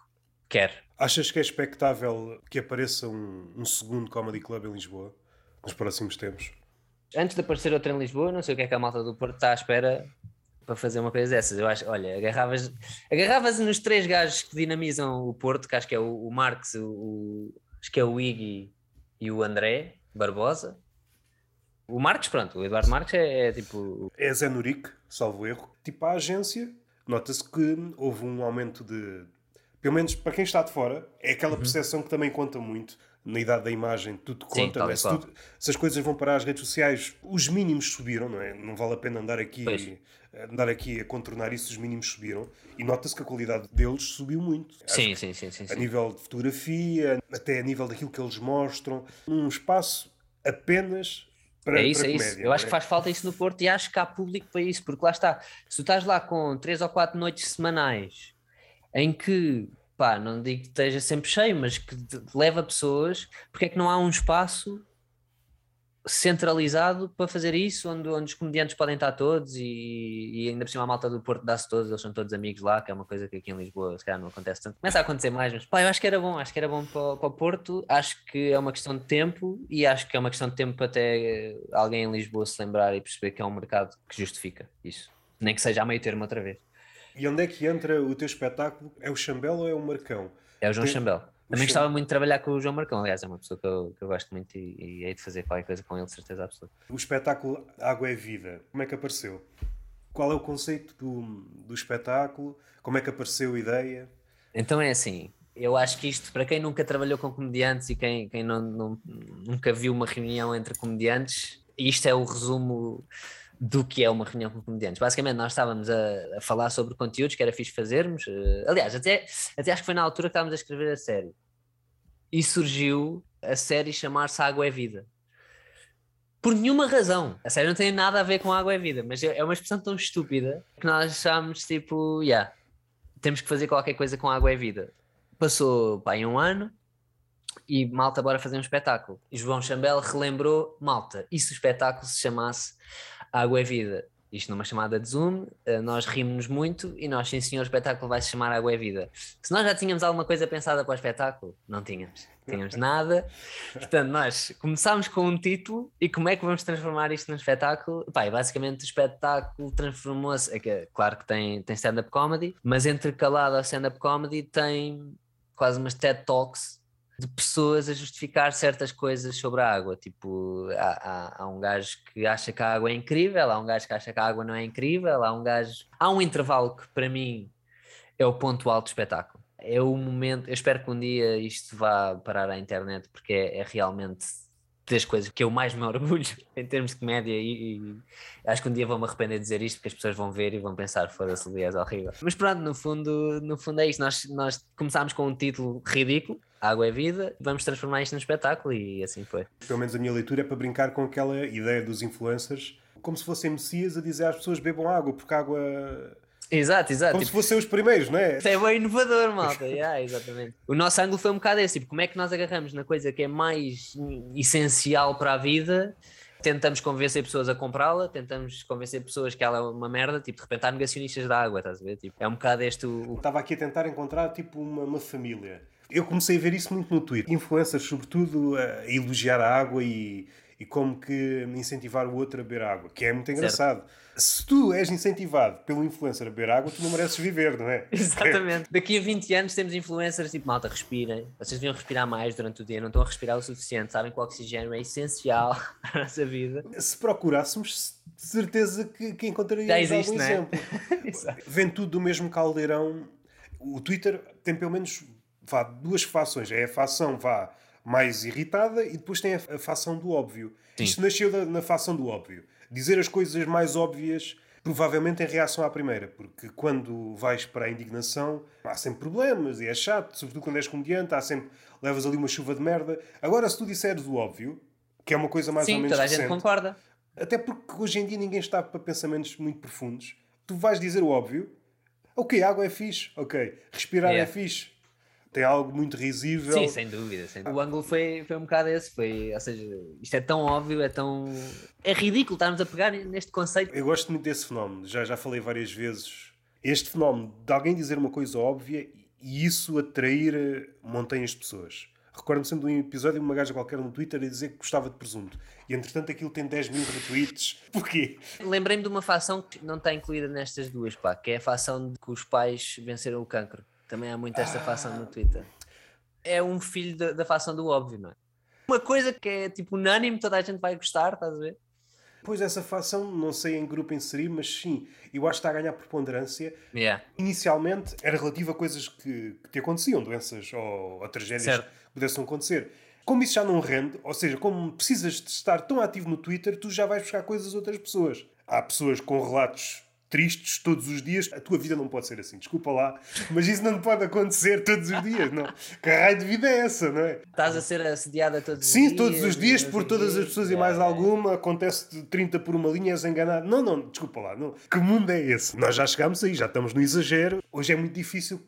quer. Achas que é expectável que apareça um, um segundo Comedy Club em Lisboa nos próximos tempos? Antes de aparecer outro em Lisboa, não sei o que é que a malta do Porto está à espera para fazer uma coisa dessas. Eu acho, olha, agarravas, agarravas nos três gajos que dinamizam o Porto, que acho que é o, o Marx, o, o, acho que é o Iggy e o André Barbosa. O Marcos, pronto, o Eduardo Marques é, é tipo. É Zé Nuric, salvo erro. Tipo, a agência, nota-se que houve um aumento de. Pelo menos para quem está de fora, é aquela uhum. percepção que também conta muito na idade da imagem, tudo conta. Sim, é? se, tudo, se, as coisas vão para as redes sociais, os mínimos subiram, não é? Não vale a pena andar aqui andar aqui a contornar isso, os mínimos subiram e nota-se que a qualidade deles subiu muito. Sim, sim, sim, sim, A nível de fotografia, até a nível daquilo que eles mostram, um espaço apenas Para, é isso, é comédia, isso. Eu acho é? que faz falta isso no Porto e acho que há público para isso, porque lá está. Se tu estás lá com três ou quatro noites semanais em que, pá, não digo que esteja sempre cheio, mas que leva pessoas, porque é que não há um espaço centralizado para fazer isso, onde, onde os comediantes podem estar todos e, e ainda por cima a malta do Porto dá-se todos, eles são todos amigos lá, que é uma coisa que aqui em Lisboa se calhar não acontece tanto. Começa a acontecer mais, mas pá, eu acho que era bom, acho que era bom para, para o Porto, acho que é uma questão de tempo e acho que é uma questão de tempo até alguém em Lisboa se lembrar e perceber que é um mercado que justifica isso, nem que seja a meio termo outra vez. E onde é que entra o teu espetáculo? É o Chambel ou é o Marcão? É o João Tem... Chambel. Também gostava muito de trabalhar com o João Marcão, aliás, é uma pessoa que eu, que eu gosto muito e, e hei de fazer qualquer coisa com ele, de certeza absoluta. O espetáculo Água é Vida, como é que apareceu? Qual é o conceito do, do espetáculo? Como é que apareceu a ideia? Então é assim, eu acho que isto, para quem nunca trabalhou com comediantes e quem, quem não, não, nunca viu uma reunião entre comediantes, isto é o resumo do que é uma reunião com comediantes. Basicamente, nós estávamos a, a, falar sobre conteúdos que era fixe fazermos. Uh, aliás, até, até acho que foi na altura que estávamos a escrever a série. E surgiu a série chamar-se Água é Vida. Por nenhuma razão. A série não tem nada a ver com Água é Vida, mas é, uma expressão tão estúpida que nós achámos tipo, yeah, temos que fazer qualquer coisa com Água é Vida. Passou pá, em um ano e malta, bora fazer um espetáculo. E João Chambel relembrou, malta, e se o espetáculo se chamasse Água é Vida. Isto numa chamada de Zoom, eh, nós rimos-nos muito e nós, sim senhor, o espetáculo vai se chamar Água é Vida. Se nós já tínhamos alguma coisa pensada para o espetáculo, não tínhamos. Tínhamos nada. Portanto, nós começámos com um título e como é que vamos transformar isto num espetáculo? Pai, basicamente o espetáculo transformou-se. É claro que tem, tem stand-up comedy, mas intercalado ao stand-up comedy tem quase umas TED Talks de pessoas a justificar certas coisas sobre a água. Tipo, há, há, há, um gajo que acha que a água é incrível, há um gajo que acha que a água não é incrível, há um gajo. Há um intervalo que para mim é o ponto alto do espetáculo. É o momento. Eu espero que um dia isto vá parar à internet porque é, é realmente das coisas que eu mais me orgulho em termos de comédia e, e acho que um dia vou-me arrepender de dizer isto porque as pessoas vão ver e vão pensar foda-se, aliás, horrível. Mas pronto, no fundo, no fundo é isto. Nós, nós começámos com um título ridículo, Água é Vida, vamos transformar isto num espetáculo e assim foi. Pelo menos a minha leitura é para brincar com aquela ideia dos influencers como se fossem messias a dizer às pessoas bebam água, porque água Exato, exato. Como tipo, se fossem os primeiros, não é? Isso é bem inovador, malta. yeah, exatamente. O nosso ângulo foi um bocado esse, tipo, como é que nós agarramos na coisa que é mais essencial para a vida, tentamos convencer pessoas a comprá-la, tentamos convencer pessoas que ela é uma merda, tipo, de repente há negacionistas da água, estás a ver? Tipo, é um bocado este o... Estava aqui a tentar encontrar, tipo, uma, uma família. Eu comecei a ver isso muito no Twitter. Influencers, sobretudo, a elogiar a água e e como que incentivar o outro a beber água, que é muito engraçado. Certo. Se tu és incentivado pelo influencer a beber água, tu não mereces viver, não é? Exatamente. Daqui a 20 anos temos influencers tipo, malta, respirem. Vocês deviam respirar mais durante o dia, não estão a respirar o suficiente. Sabem que o oxigênio é essencial para a nossa vida. Se procurássemos, de certeza que, que encontraríamos Já existe, algum é? exemplo. Vem tudo do mesmo caldeirão. O Twitter tem pelo menos vá, duas fações. É a fação, vá mais irritada e depois tem a, a facção do óbvio. Sim. Isto nasceu da, na facção do óbvio. Dizer as coisas mais óbvias, provavelmente em reação à primeira, porque quando vais para a indignação há sempre problemas e é chato, sobretudo quando és comediante, há sempre levas ali uma chuva de merda. Agora, se tu disseres o óbvio, que é uma coisa mais Sim, ou menos toda a gente concorda. Até porque hoje em dia ninguém está para pensamentos muito profundos. Tu vais dizer o óbvio. Ok, água é fixe. Ok, respirar yeah. é fixe tem algo muito risível. Sim, sem dúvida. Sem dúvida. O ângulo foi, foi um bocado esse. Foi, ou seja, isto é tão óbvio, é tão. É ridículo estarmos a pegar neste conceito. Eu gosto muito desse fenómeno. Já, já falei várias vezes. Este fenómeno de alguém dizer uma coisa óbvia e isso atrair eh, montanhas de pessoas. Recordo-me sempre de um episódio de uma gaja qualquer no Twitter a dizer que gostava de presunto. E entretanto aquilo tem 10 mil retweets. Porquê? Lembrei-me de uma fação que não está incluída nestas duas, pá, que é a fação de que os pais venceram o cancro. Também há muito esta ah. fação no Twitter. É um filho da, da fação do óbvio, não é? Uma coisa que é tipo unânime, toda a gente vai gostar, estás a ver? Pois essa fação, não sei em grupo inserir, mas sim, eu acho que está a ganhar preponderância. Yeah. Inicialmente era relativo a coisas que, que te aconteciam, doenças ou, ou tragédias certo. que pudessem acontecer. Como isso já não rende, ou seja, como precisas de estar tão ativo no Twitter, tu já vais buscar coisas a outras pessoas. Há pessoas com relatos tristes todos os dias. A tua vida não pode ser assim, desculpa lá, mas isso não pode acontecer todos os dias, não. Que raio de vida é essa, não é? Estás a ser assediada todos Sim, os dias. todos os dias, por todas as pessoas e mais É. alguma, acontece 30 por uma linha, és enganado. Não, não, desculpa lá, não. Que mundo é esse? Nós já chegámos aí, já estamos no exagero. Hoje é muito difícil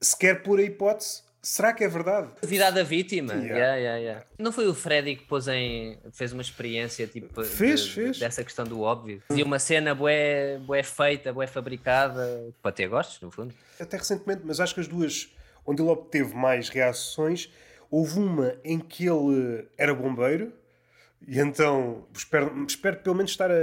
sequer pôr a hipótese. Será que é verdade? Duvidade da vítima. Yeah. Yeah, yeah, yeah. Não foi o Freddy que pôs em. fez uma experiência tipo. Fez, de- fez. Dessa questão do óbvio. Fazia uma cena bué, bué feita, bué fabricada, para ter gostos, no fundo. Até recentemente, mas acho que as duas onde ele obteve mais reações, houve uma em que ele era bombeiro, e então espero, espero pelo menos estar a,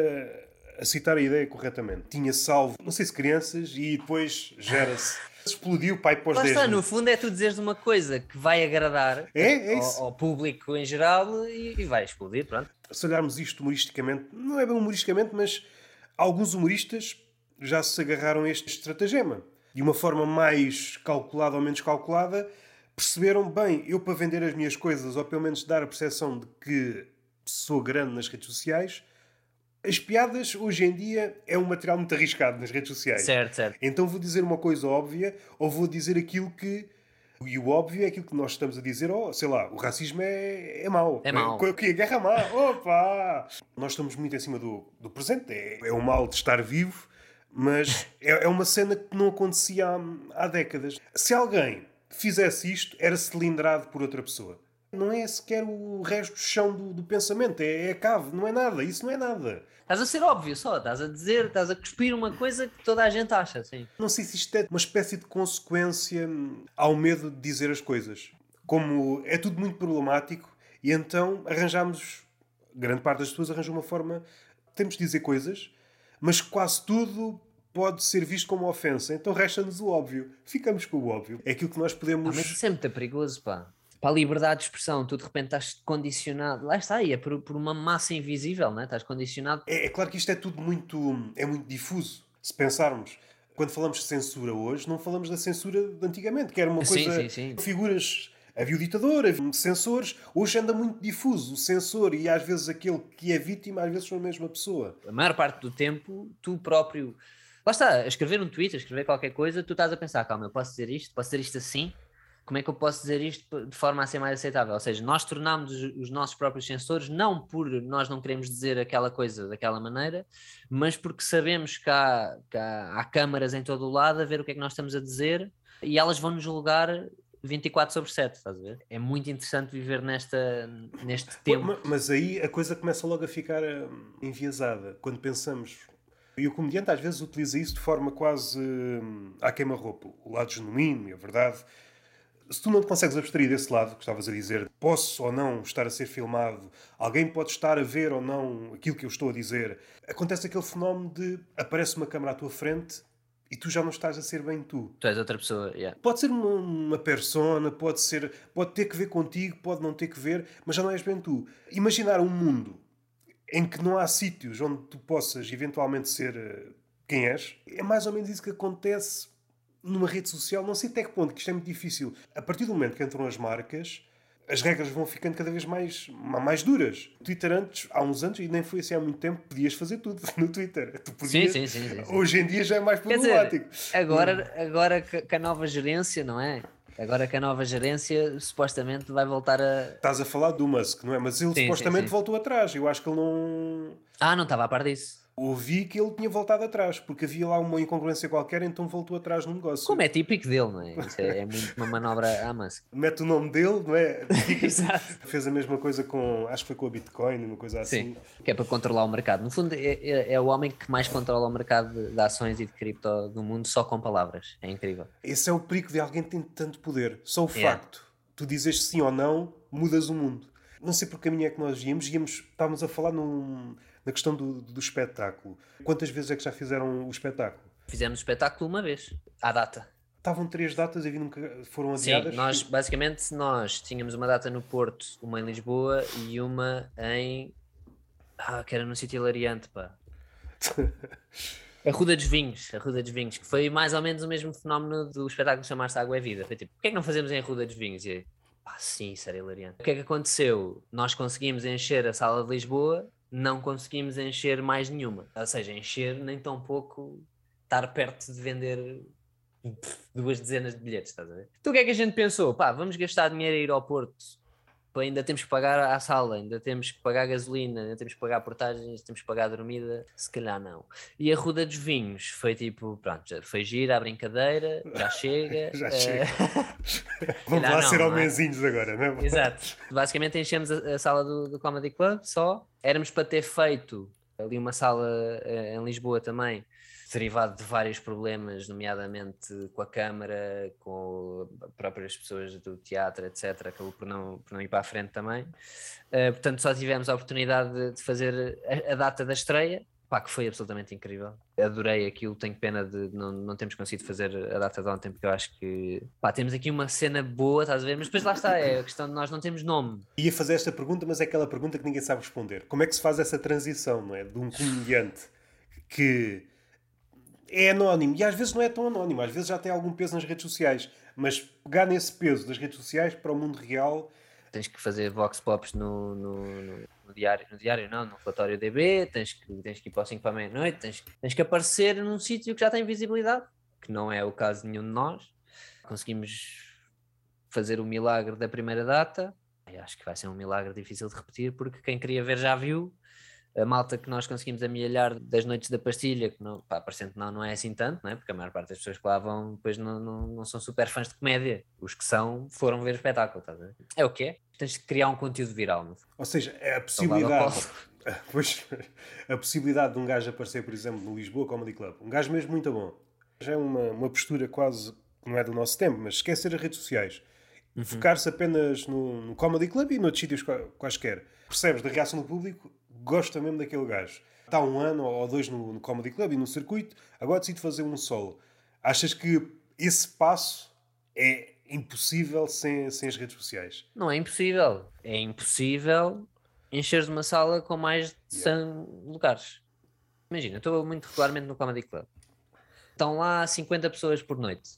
a citar a ideia corretamente. Tinha salvo, não sei se crianças, e depois gera-se. Explodiu, pai, pós Lá 10 está, no fundo é tu dizeres uma coisa que vai agradar É, é ao, ao público em geral e, e vai explodir, pronto. se olharmos isto humoristicamente, não é bem humoristicamente, mas alguns humoristas já se agarraram a este estratagema. De uma forma mais calculada ou menos calculada, perceberam, bem, eu para vender as minhas coisas, ou pelo menos dar a percepção de que sou grande nas redes sociais, as piadas hoje em dia é um material muito arriscado nas redes sociais. Certo, certo. Então vou dizer uma coisa óbvia ou vou dizer aquilo que. E o óbvio é aquilo que nós estamos a dizer, oh, sei lá, o racismo é, é mau. É mau. O que a guerra má? Opa! Nós estamos muito em cima do, do presente, é, é o mal de estar vivo, mas é, é uma cena que não acontecia há, há décadas. Se alguém fizesse isto, era cilindrado por outra pessoa. Não é sequer o resto do chão do, do pensamento, é, é a cave, não é nada, isso não é nada. Estás a ser óbvio só, estás a dizer, estás a cuspir uma coisa que toda a gente acha, sim. Não sei se isto é uma espécie de consequência hum, ao medo de dizer as coisas. Como é tudo muito problemático, e então arranjamos, grande parte das pessoas arranja uma forma, temos de dizer coisas, mas quase tudo pode ser visto como ofensa. Então resta-nos o óbvio. Ficamos com o óbvio. É aquilo que nós Ah, podemos. mas isso é muito perigoso, pá. Para a liberdade de expressão, tu de repente estás condicionado. Lá está, e é por, por uma massa invisível, né? estás condicionado. É, é claro que isto é tudo muito, é muito difuso. Se pensarmos, quando falamos de censura hoje, não falamos da censura de antigamente, que era uma Sim, coisa. sim, sim. Figuras. Havia o ditador, havia censores. Hoje anda muito difuso o censor e às vezes aquele que é vítima, às vezes são a mesma pessoa. A maior parte do tempo, tu próprio. Lá está, a escrever um tweet, a escrever qualquer coisa, tu estás a pensar, calma, eu posso dizer isto, posso dizer isto assim, como é que eu posso dizer isto de forma a ser mais aceitável? Ou seja, nós tornámos os os nossos próprios censores, não por nós não queremos dizer aquela coisa daquela maneira, mas porque sabemos que há, que há, há câmaras em todo o lado a ver o que é que nós estamos a dizer e elas vão nos julgar 24 sobre 7, estás a ver? É muito interessante viver nesta, neste tempo. Ma- Mas aí a coisa começa logo a ficar hum, enviesada. Quando pensamos. E o comediante às vezes utiliza isso de forma quase hum, à queima-roupa. O lado genuíno e a verdade. Se tu não te consegues abstrair desse lado que estavas a dizer, posso ou não estar a ser filmado, alguém pode estar a ver ou não aquilo que eu estou a dizer, acontece aquele fenómeno de aparece uma câmara à tua frente e tu já não estás a ser bem tu. Tu és outra pessoa, yeah. Pode ser uma, uma persona, pode ser, pode ter que ver contigo, pode não ter que ver, mas já não és bem tu. Imaginar um mundo em que não há sítios onde tu possas eventualmente ser eh, quem és, é mais ou menos isso que acontece numa rede social. Não sei até que ponto, que isto é muito difícil. A partir do momento que entram as marcas, as regras vão ficando cada vez mais, mais duras. Twitter antes, há uns anos, e nem foi assim há muito tempo, podias fazer tudo no Twitter. Podias- sim, sim, sim, sim. Hoje em dia já é mais Quer dizer, problemático. Agora, agora que que a nova gerência, não é? Agora que a nova gerência supostamente vai voltar a. Estás a falar do Musk, não é? Mas ele Sim, supostamente sim, sim. voltou atrás. Eu acho que ele não. Ah, não estava a par disso. Ouvi que ele tinha voltado atrás, porque havia lá uma incongruência qualquer, então voltou atrás no negócio. Como é típico dele, não é? Isso é, é muito uma manobra à Musk. Mete o nome dele, não é? Fez a mesma coisa com. Acho que foi com a Bitcoin, uma coisa assim. Sim, que é para controlar o mercado. No fundo, é, é- é o homem que mais controla o mercado de, de ações e de cripto do mundo só com palavras. É incrível. Esse é o perigo de alguém que tem tanto poder. Só o Yeah. facto. Tu dizes sim ou não, mudas o mundo. Não sei por que caminho é que nós íamos. íamos estávamos a falar num- na questão do, do espetáculo. Quantas vezes é que já fizeram o espetáculo? Fizemos o espetáculo uma vez, à data. Estavam três datas e nunca foram Sim, adiadas? nós basicamente nós tínhamos uma data no Porto, uma em Lisboa e uma em. Ah, que era no sítio hilariante, pá. A Ruda dos Vinhos, a Ruda dos Vinhos, que foi mais ou menos o mesmo fenómeno do espetáculo chamar-se Água é Vida. Foi tipo, porquê é que não fazemos em Ruda dos Vinhos? E eu, pá, sim, isso era hilariante. O que é que aconteceu? Nós conseguimos encher a sala de Lisboa não conseguimos encher mais nenhuma. Ou seja, encher nem tão pouco estar perto de vender duas dezenas de bilhetes, estás a ver? Então o que é que a gente pensou? Pá, vamos gastar dinheiro a ir ao Porto ainda temos que pagar a sala, ainda temos que pagar gasolina, ainda temos que pagar portagens, temos que pagar a dormida, se calhar não. E a Ruda dos Vinhos foi tipo, pronto, já foi gira a brincadeira, já chega. já uh... chega. Vamos lá ser é? homenzinhos é? agora, não é? Exato. Basicamente enchemos a, a sala do, do Comedy Club só. Éramos para ter feito ali uma sala uh, em Lisboa também, derivado de vários problemas, nomeadamente com a Câmara, com próprias pessoas do teatro, etc., acabou por não, por não ir para a frente também. Uh, portanto, só tivemos a oportunidade de, de fazer a, a, data da estreia, pá, que foi absolutamente incrível. Adorei aquilo, tenho pena de não, não termos conseguido fazer a data de ontem, porque eu acho que pá, temos aqui uma cena boa, estás a ver? Mas depois lá está, é a questão de nós não temos nome. Ia fazer esta pergunta, mas é aquela pergunta que ninguém sabe responder. Como é que se faz essa transição, não é? De um comediante que é anónimo. E às vezes não é tão anónimo, às vezes já tem algum peso nas redes sociais. Mas pegar nesse peso das redes sociais para o mundo real. Tens que fazer vox pops no, no, no, no diário, no diário não, no relatório DB, tens que, tens que ir para o 5 para a meia-noite, tens, tens que aparecer num sítio que já tem visibilidade, que não é o caso de nenhum de nós. Conseguimos fazer o milagre da primeira data. Acho que vai ser um milagre difícil de repetir, porque quem queria ver já viu a malta que nós conseguimos amealhar das noites da pastilha, que não, pá, parecendo não, não é assim tanto, não é? porque a maior parte das pessoas que lá vão depois não, não, não são super fãs de comédia. Os que são foram ver o espetáculo, estás a ver? É o que é? Tens de criar um conteúdo viral. Ou seja, é a possibilidade. Pois, a possibilidade de um gajo aparecer, por exemplo, no Lisboa Comedy Club, um gajo mesmo muito bom, já é uma, uma postura quase não é do nosso tempo, mas esquecer as redes sociais, uhum. focar-se apenas no, no Comedy Club e noutros sítios quaisquer. Percebes da reação do público, gosta mesmo daquele gajo. Está um ano ou dois no, no Comedy Club e no circuito, agora decide fazer um solo. Achas que esse passo é impossível sem, sem as redes sociais? Não é impossível. É impossível encheres uma sala com mais de 100 yeah. lugares. Imagina, estou muito regularmente no Comedy Club. Estão lá 50 pessoas por noite.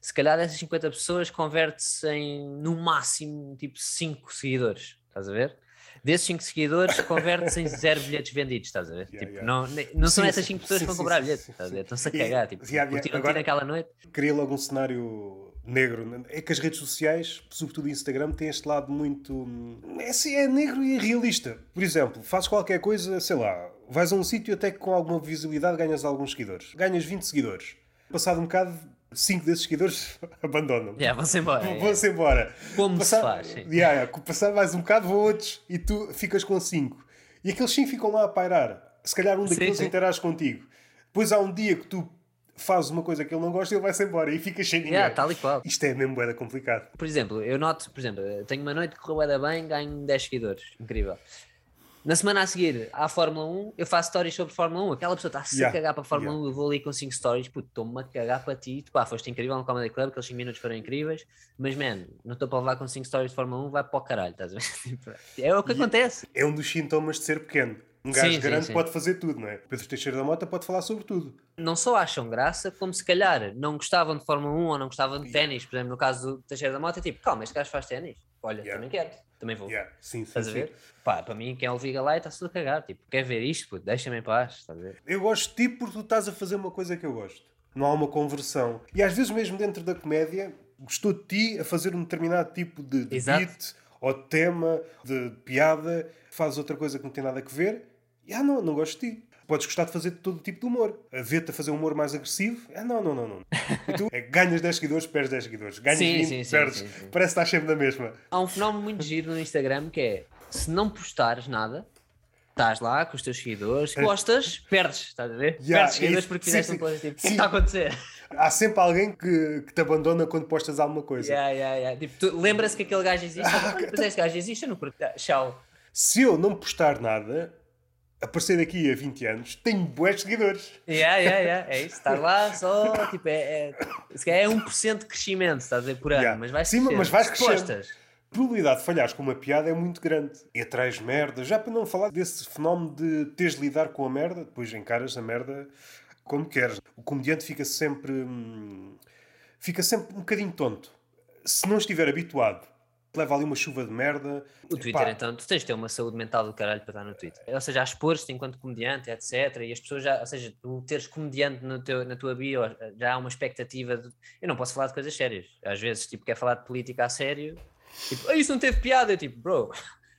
Se calhar dessas 50 pessoas converte-se em, no máximo, tipo 5 seguidores. Estás a ver? Desses 5 seguidores converte-se em zero bilhetes vendidos, estás a ver? Yeah, tipo, yeah. Não, não são sim, essas 5 pessoas sim, que vão comprar sim, bilhetes, estás a ver? Estão-se a cagar, tipo, yeah, curtiram Agora, naquela noite. Cria logo um cenário negro. É que as redes sociais, sobretudo o Instagram, têm este lado muito. É, assim, é negro e realista. Por exemplo, fazes qualquer coisa, sei lá, vais a um sítio até que com alguma visibilidade ganhas alguns seguidores. Ganhas 20 seguidores. Passado um bocado, cinco desses seguidores abandonam. Yeah, vão-se embora. Vão-se embora. Como Passar, se faz? Yeah, yeah, passar mais um bocado, vão outros e tu ficas com cinco. E aqueles cinco ficam lá a pairar. Se calhar um daqueles sim, sim. interage contigo. Depois há um dia que tu fazes uma coisa que ele não gosta e ele vai-se embora e fica sem ninguém. Yeah, tal e qual. Isto é mesmo boeda complicado. Por exemplo, eu noto, por exemplo, tenho uma noite que correu bem, ganho 10 seguidores. Incrível. Na semana a seguir à Fórmula 1, eu faço stories sobre Fórmula 1. Aquela pessoa está-se yeah. a cagar para a Fórmula yeah. 1, eu vou ali com 5 stories, puto, estou-me a cagar para ti. Tu, pá, foste incrível no Comedy Club, aqueles 5 minutos foram incríveis, mas, man, não estou para levar com 5 stories de Fórmula 1, vai para o caralho, estás a ver? Tipo, é o que acontece. É um dos sintomas de ser pequeno. Um gajo sim, grande sim, sim. pode fazer tudo, não é? Pedro Teixeira da Mota pode falar sobre tudo. Não só acham graça, como se calhar não gostavam de Fórmula 1 ou não gostavam de ténis, por exemplo, no caso do Teixeira da Mota, é tipo, calma, este gajo faz ténis. Olha, yeah. também quero, também vou. Yeah. Sim, sim, Estás a ver? Pá, para mim, quem é o Viga lá está-se a cagar. Tipo, quer ver isto? Deixa-me em paz. Estás a ver? Eu gosto de ti porque tu estás a fazer uma coisa que eu gosto. Não há uma conversão. E às vezes, mesmo dentro da comédia, gostou de ti a fazer um determinado tipo de, de beat ou de tema, de piada, fazes outra coisa que não tem nada a ver e ah, não, não gosto de ti. Podes gostar de fazer todo tipo de humor. A ver-te a fazer um humor mais agressivo, ah, não, não, não, não. E tu é, ganhas 10 seguidores, perdes 10 seguidores. Ganhas sim, 20, sim, perdes. Sim, sim, Parece que estás sempre na mesma. Há um fenómeno muito giro no Instagram que é se não postares nada, estás lá com os teus seguidores, postas, perdes, estás a ver? Yeah, perdes seguidores porque fizeste um post tipo, o que está a acontecer? Há sempre alguém que, que te abandona quando postas alguma coisa. Yeah, yeah, yeah. Tipo, lembra-se que aquele gajo existe, ah, mas este gajo existe, eu não curto. Tchau. Se eu não postar nada, aparecer daqui a 20 anos, tenho bons seguidores. Yeah, yeah, yeah. É isso, estar lá só, tipo, é, é, é 1% de crescimento, estás a ver, por ano, yeah. mas vais Sim, mas vais crescendo. A probabilidade de falhares com uma piada é muito grande. E atrás merda, já para não falar desse fenómeno de teres de lidar com a merda, depois encaras a merda como queres. O comediante fica sempre. Hum, fica sempre um bocadinho tonto. Se não estiver habituado leva ali uma chuva de merda. O Twitter, Epá. então, tu tens de ter uma saúde mental do caralho para estar no Twitter. Ou seja, a expor-te enquanto comediante, etc. E as pessoas já, ou seja, tu teres comediante no teu, na tua bio, já há uma expectativa. De... Eu não posso falar de coisas sérias. Às vezes, tipo, quer falar de política a sério. Tipo, ah, isso não teve piada. Eu, tipo, bro,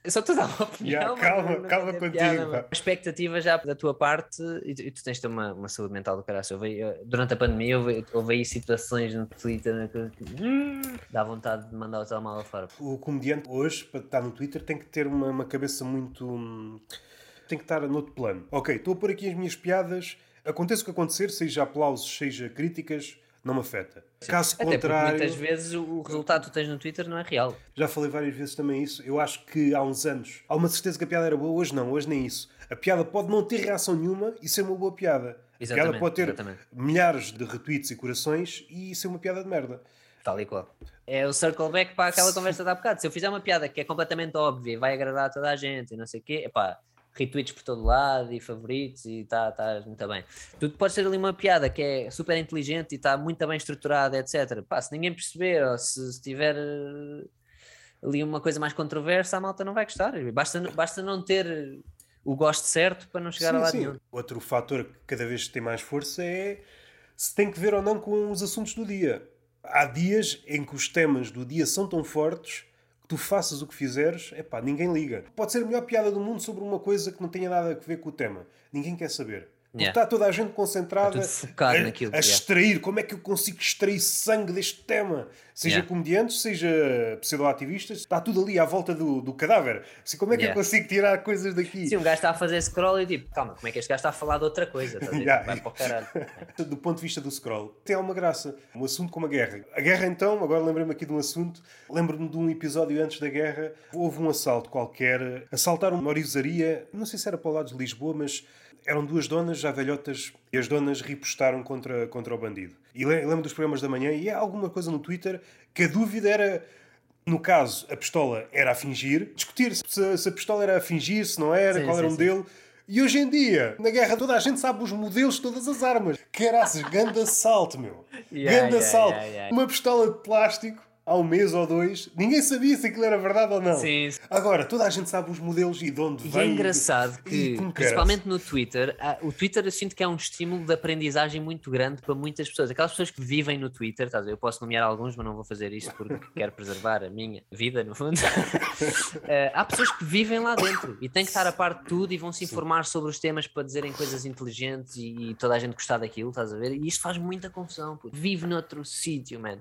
eu só estou a dar uma opinião. Yeah, calma, não calma contigo. Piada, a expectativa já da tua parte, e, tu tens de ter uma, uma saúde mental do caralho. Durante a pandemia houve, houve aí situações no Twitter que hum, dá vontade de mandar o telemóvel fora. O comediante hoje, para estar no Twitter, tem que ter uma, uma cabeça muito. Tem que estar no outro plano. Ok, estou a pôr aqui as minhas piadas, aconteça o que acontecer, seja aplausos, seja críticas não me afeta. Sim. Caso Até contrário. Muitas vezes o resultado que tu tens no Twitter não é real. Já falei várias vezes também isso. Eu acho que há uns anos há uma certeza que a piada era boa, hoje não, hoje nem isso. A piada pode não ter reação nenhuma e ser uma boa piada. Exatamente, a piada pode ter exatamente. milhares de retweets e corações e ser uma piada de merda. Tal e qual. É o circle back para aquela conversa de há bocado. Se eu fizer uma piada que é completamente óbvia e vai agradar a toda a gente e não sei o quê, epá, retweets por todo lado e favoritos e está tá muito bem. Tu pode ser ali uma piada que é super inteligente e está muito bem estruturada, etc. Pá, se ninguém perceber ou se, se tiver eh, ali uma coisa mais controversa, a malta não vai gostar. Basta, basta não ter o gosto certo para não chegar sim, a lado nenhum. Outro fator que cada vez tem mais força é se tem que ver ou não com os assuntos do dia. Há dias em que os temas do dia são tão fortes tu faças o que fizeres, epá, ninguém liga. Pode ser a melhor piada do mundo sobre uma coisa que não tenha nada a ver com o tema. Ninguém quer saber. Porque yeah. está toda a gente concentrada a, naquilo, a extrair. Como é que eu consigo extrair sangue deste tema? Seja yeah. comediantes, seja pseudoativistas, está tudo ali à volta do, do cadáver. Assim, como é que yeah. eu consigo tirar coisas daqui? Sim, um gajo está a fazer scroll e tipo, calma, como é que este gajo está a falar de outra coisa? yeah. Vai para o caralho. do ponto de vista do scroll, tem alguma graça. Um assunto como a guerra. A guerra, então, agora lembrei-me aqui de um assunto. Lembro-me de um episódio antes da guerra. Houve um assalto qualquer. Assaltaram uma orizaria, não sei se era para o lado de Lisboa, mas eram duas donas já velhotas e as donas ripostaram contra, contra o bandido. E lembro dos programas da manhã e há alguma coisa no Twitter que a dúvida era. No caso, a pistola era a fingir, discutir se, se a pistola era a fingir, se não era, sim, qual era o modelo. E hoje em dia, na guerra, toda a gente sabe os modelos de todas as armas. Caraças, ganda salto, meu. Yeah, ganda yeah, salto. Yeah, Uma pistola de plástico há um mês ou dois, ninguém sabia se aquilo era verdade ou não. Sim. Agora, toda a gente sabe os modelos e de onde e vem. é engraçado que, principalmente no Twitter, o Twitter eu sinto que é um estímulo de aprendizagem muito grande para muitas pessoas. Aquelas pessoas que vivem no Twitter, tá, eu posso nomear alguns, mas não vou fazer isso porque quero preservar a minha vida, no fundo. uh, há pessoas que vivem lá dentro e têm que estar a par de tudo e vão se informar sobre os temas para dizerem coisas inteligentes e, e toda a gente gostar daquilo, estás a ver? E isto faz muita confusão. Puto. Vive noutro sítio, man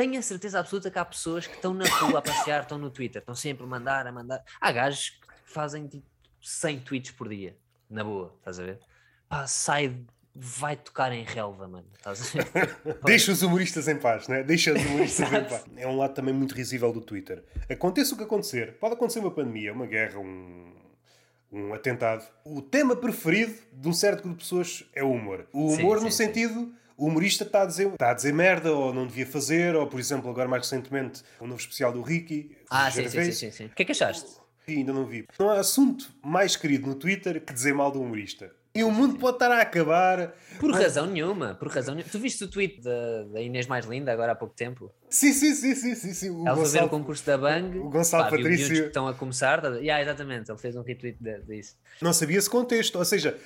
tenho a certeza absoluta que há pessoas que estão na rua a passear, estão no Twitter, estão sempre a mandar, a mandar. Há gajos que fazem tipo 100 tweets por dia, na boa, estás a ver? Pá, sai, vai tocar em relva, mano. Deixa os humoristas em paz, né? Deixa os humoristas em paz. É um lado também muito risível do Twitter. Aconteça o que acontecer, pode acontecer uma pandemia, uma guerra, um, um atentado. O tema preferido de um certo grupo de pessoas é o humor. O humor sim, no sim, sentido. Sim o humorista está a, dizer, está a dizer merda ou não devia fazer, ou por exemplo, agora mais recentemente, o um novo especial do Ricky. Ah, sim, sim, sim, sim, O que é que achaste? Ainda não vi. Não há assunto mais querido no Twitter que dizer mal do humorista. E o mundo pode estar a acabar. Por razão nenhuma, por razão nenhuma. Tu viste o tweet da, Inês Mais Linda agora há pouco tempo? Sim, sim, sim, sim, sim. sim. O Ela foi ver o concurso da Bang. O Gonçalo pá, Patrício. que estão a começar. Tá... Yeah, exatamente, ele fez um retweet disso. Não sabia esse contexto. Ou seja,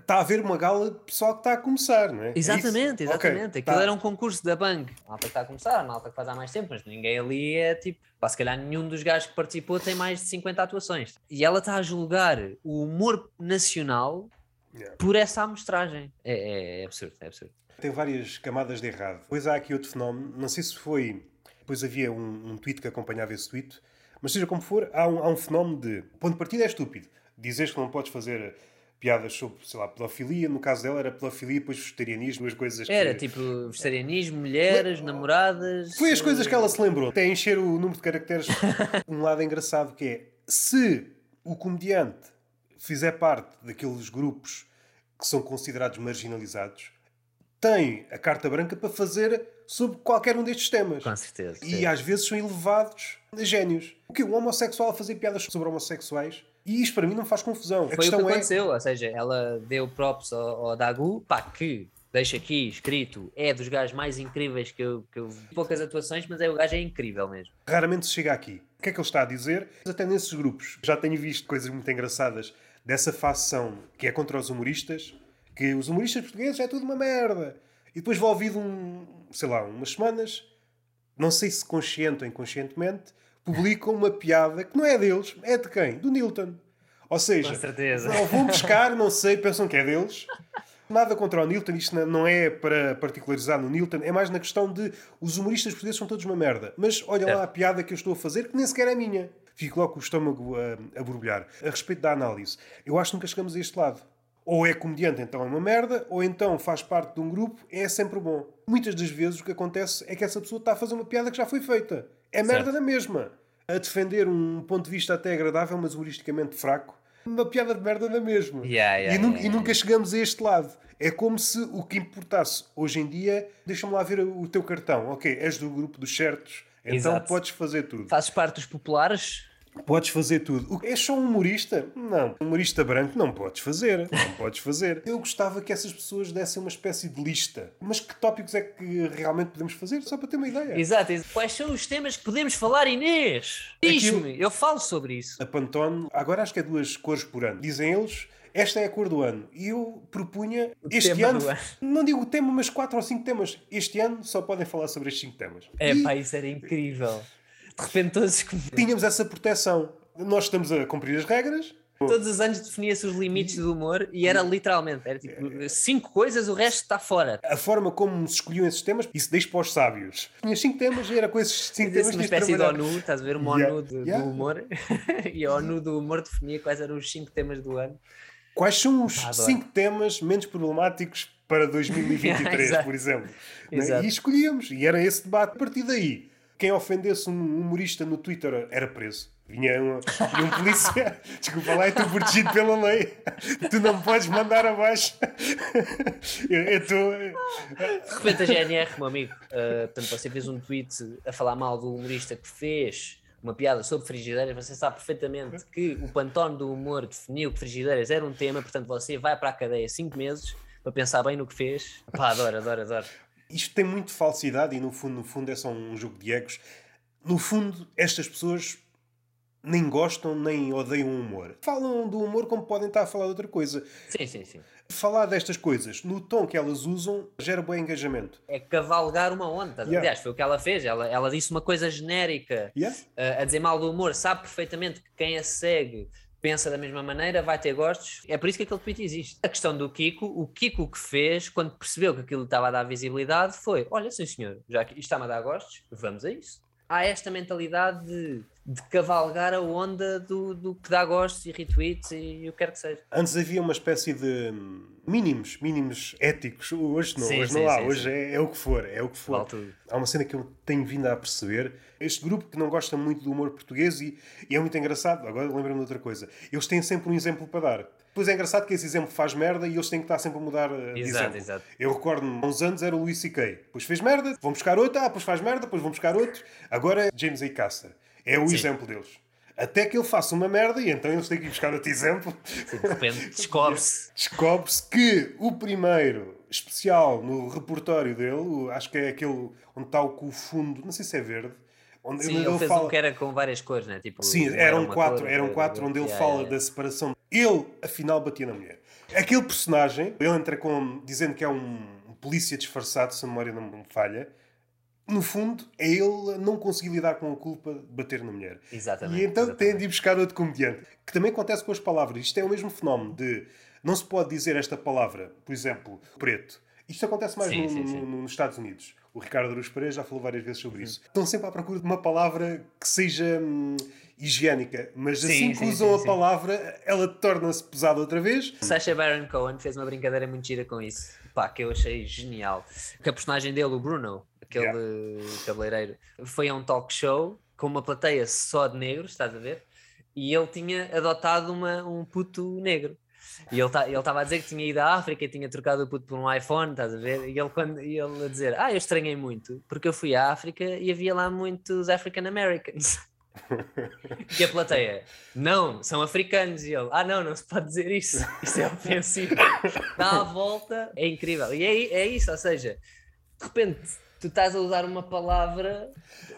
está a haver uma gala de pessoal que está a começar, não é? Exatamente, é exatamente. Okay, Aquilo tá. era um concurso da Bang. A malta que está a começar, a malta que faz há mais tempo, mas ninguém ali é tipo. Pá, se calhar nenhum dos gajos que participou tem mais de 50 atuações. E ela está a julgar o humor nacional yeah. por essa amostragem. É, é, é, absurdo, é absurdo. Tem várias camadas de errado. Depois há aqui outro fenómeno, não sei se foi. Depois havia um, um tweet que acompanhava esse tweet, mas seja como for, há um, há um fenómeno de. O ponto de partida é estúpido. Dizes que não podes fazer piadas sobre, sei lá, pedofilia. No caso dela era pedofilia, depois vegetarianismo, as coisas que... Era tipo vegetarianismo, mulheres, namoradas. Foi as coisas que ela se lembrou. Até encher o número de caracteres. um lado engraçado que é se o comediante fizer parte daqueles grupos que são considerados marginalizados, tem a carta branca para fazer sobre qualquer um destes temas. Com certeza. E às vezes são elevados a génios. O que? Um homossexual a fazer piadas sobre homossexuais e isto para mim não faz confusão. Foi o que é aconteceu, é... ou seja, ela deu props ao, ao Dagu, pá, que deixa aqui escrito, é dos gajos mais incríveis que eu, que eu vi. Poucas atuações, mas é, o gajo é incrível mesmo. Raramente se chega aqui. O que é que ele está a dizer? Até nesses grupos. Já tenho visto coisas muito engraçadas dessa facção que é contra os humoristas, que os humoristas portugueses é tudo uma merda. E depois vou ouvir um, sei lá, umas semanas, não sei se consciente ou inconscientemente, publicam uma piada que não é deles, é de quem? Do Newton. Ou seja, ou vão buscar, não sei, pensam que é deles. Nada contra o Newton, isto não é para particularizar no Newton, é mais na questão de os humoristas portugueses são todos uma merda. Mas olha é. lá a piada que eu estou a fazer, que nem sequer é minha. Fico logo com o estômago a, a borbulhar. A respeito da análise, eu acho que nunca chegamos a este lado. Ou é comediante, então é uma merda, ou então faz parte de um grupo, é sempre bom. Muitas das vezes o que acontece é que essa pessoa está a fazer uma piada que já foi feita. É merda certo. na mesma. A defender um ponto de vista até agradável, mas humoristicamente fraco, uma piada de merda na mesma. Yeah, yeah, e, nunca, yeah, e, nunca chegamos a este lado. É como se o que importasse hoje em dia, deixa-me lá ver o teu cartão. Ok, és do grupo dos certos, então Exato. podes fazer tudo. Fazes parte dos populares? Podes fazer tudo. És só um humorista? Não. Um humorista branco não podes fazer. Não podes fazer. Eu gostava que essas pessoas dessem uma espécie de lista. Mas que tópicos é que realmente podemos fazer? Só para ter uma ideia. Exato. Quais são os temas que podemos falar, Inês? Diz-me. Eu falo sobre isso. A Pantone, agora acho que é duas cores por ano. Dizem eles esta é a cor do ano. E eu propunha o este ano, ano, não digo o tema, mas quatro ou cinco temas. Este ano só podem falar sobre estes cinco temas. É e... pá, isso era incrível. De repente todos. Tínhamos essa proteção. Nós estamos a cumprir as regras, Todos os anos definia-se os limites do humor e era literalmente, era tipo cinco coisas, o resto está fora. A forma como se escolhiam esses temas, isso deixa para os sábios. Tinha cinco temas e era com esses cinco temas. Uma espécie de ONU, estás a ver? Uma yeah. ONU do, yeah. do humor. e a ONU do humor definia quais eram os cinco temas do ano. Quais são os ah, cinco temas menos problemáticos para 2023, por exemplo? Né? E escolhíamos, e era esse debate. A partir daí, quem ofendesse um humorista no Twitter era preso. Vinha um, um polícia, desculpa lá, estou protegido pela lei. Tu não me podes mandar abaixo. Eu estou. De repente a GNR, meu amigo, uh, portanto, você fez um tweet a falar mal do humorista que fez uma piada sobre frigideiras, você sabe perfeitamente que o pantone do humor definiu que frigideiras era um tema, portanto você vai para a cadeia cinco meses para pensar bem no que fez. Pá, adoro, adoro, adoro. Isto tem muito falsidade e no fundo, no fundo é só um jogo de egos. No fundo, estas pessoas nem gostam nem odeiam o humor. Falam do humor como podem estar a falar de outra coisa. Sim, sim, sim. Falar destas coisas no tom que elas usam gera bom engajamento. É cavalgar uma onda. Yeah. Aliás, foi o que ela fez. Ela, ela disse uma coisa genérica yeah. uh, a dizer mal do humor. Sabe perfeitamente que quem a segue pensa da mesma maneira, vai ter gostos. É por isso que aquele tweet existe. A questão do Kiko, o Kiko que fez, quando percebeu que aquilo estava a dar visibilidade, foi: olha, sim senhor, já que isto está-me a dar gostos, vamos a isso. Há esta mentalidade de de cavalgar a onda do, do que dá gostos e retweets e, o que quer que seja. Antes havia uma espécie de mínimos, mínimos éticos. Hoje não, sim, hoje sim, não há. Sim, hoje é, é, o que for, é o que for. Há uma cena que eu tenho vindo a perceber. Este grupo que não gosta muito do humor português e, e é muito engraçado. Agora lembro-me de outra coisa. Eles têm sempre um exemplo para dar. Depois é engraçado que esse exemplo faz merda e eles têm que estar sempre a mudar uh, de exato, exemplo. Exato. Eu recordo-me, há uns anos era o Luís C.K. Depois fez merda, vão buscar outro, ah, depois faz merda, depois vão buscar outro. Agora é James A. Caster. É o Sim. exemplo deles. Até que ele faça uma merda e então eles têm que ir buscar outro exemplo. Sim, de repente descobre-se. descobre-se que o primeiro especial no repertório dele, acho que é aquele onde está o fundo, não sei se é verde. Onde Sim, ele, ele fez fala... um que era com várias cores, né? Tipo, Sim, eram quatro, eram quatro onde ele yeah, fala yeah. da separação. Ele, afinal, batia na mulher. Aquele personagem, ele entra com, dizendo que é um polícia disfarçado, se a memória não me falha, no fundo, é ele não conseguir lidar com a culpa de bater na mulher. Exatamente. E então exatamente. tem de ir buscar outro comediante. Que também acontece com as palavras. Isto é o mesmo fenómeno de não se pode dizer esta palavra, por exemplo, preto. Isto acontece mais sim, no, sim, sim. No, nos Estados Unidos. O Ricardo Aruz Pereira já falou várias vezes sobre isso. Estão sempre à procura de uma palavra que seja hum, higiênica, mas assim que usam a palavra, ela torna-se pesada outra vez. Sacha Baron Cohen fez uma brincadeira muito gira com isso. Pá, que eu achei genial. Que a personagem dele, o Bruno, aquele yeah. cabeleireiro, foi a um talk show com uma plateia só de negros, estás a ver? E ele tinha adotado uma, um puto negro. E ele tá, estava a dizer que tinha ido à África e tinha trocado o puto por um iPhone, estás a ver? E ele, quando, e ele a dizer: Ah, eu estranhei muito, porque eu fui à África e havia lá muitos African Americans. E a plateia, não, são africanos. E ele, ah, não, não se pode dizer isso, isso é ofensivo. Dá a volta, é incrível. E é, é isso, ou seja, de repente tu estás a usar uma palavra,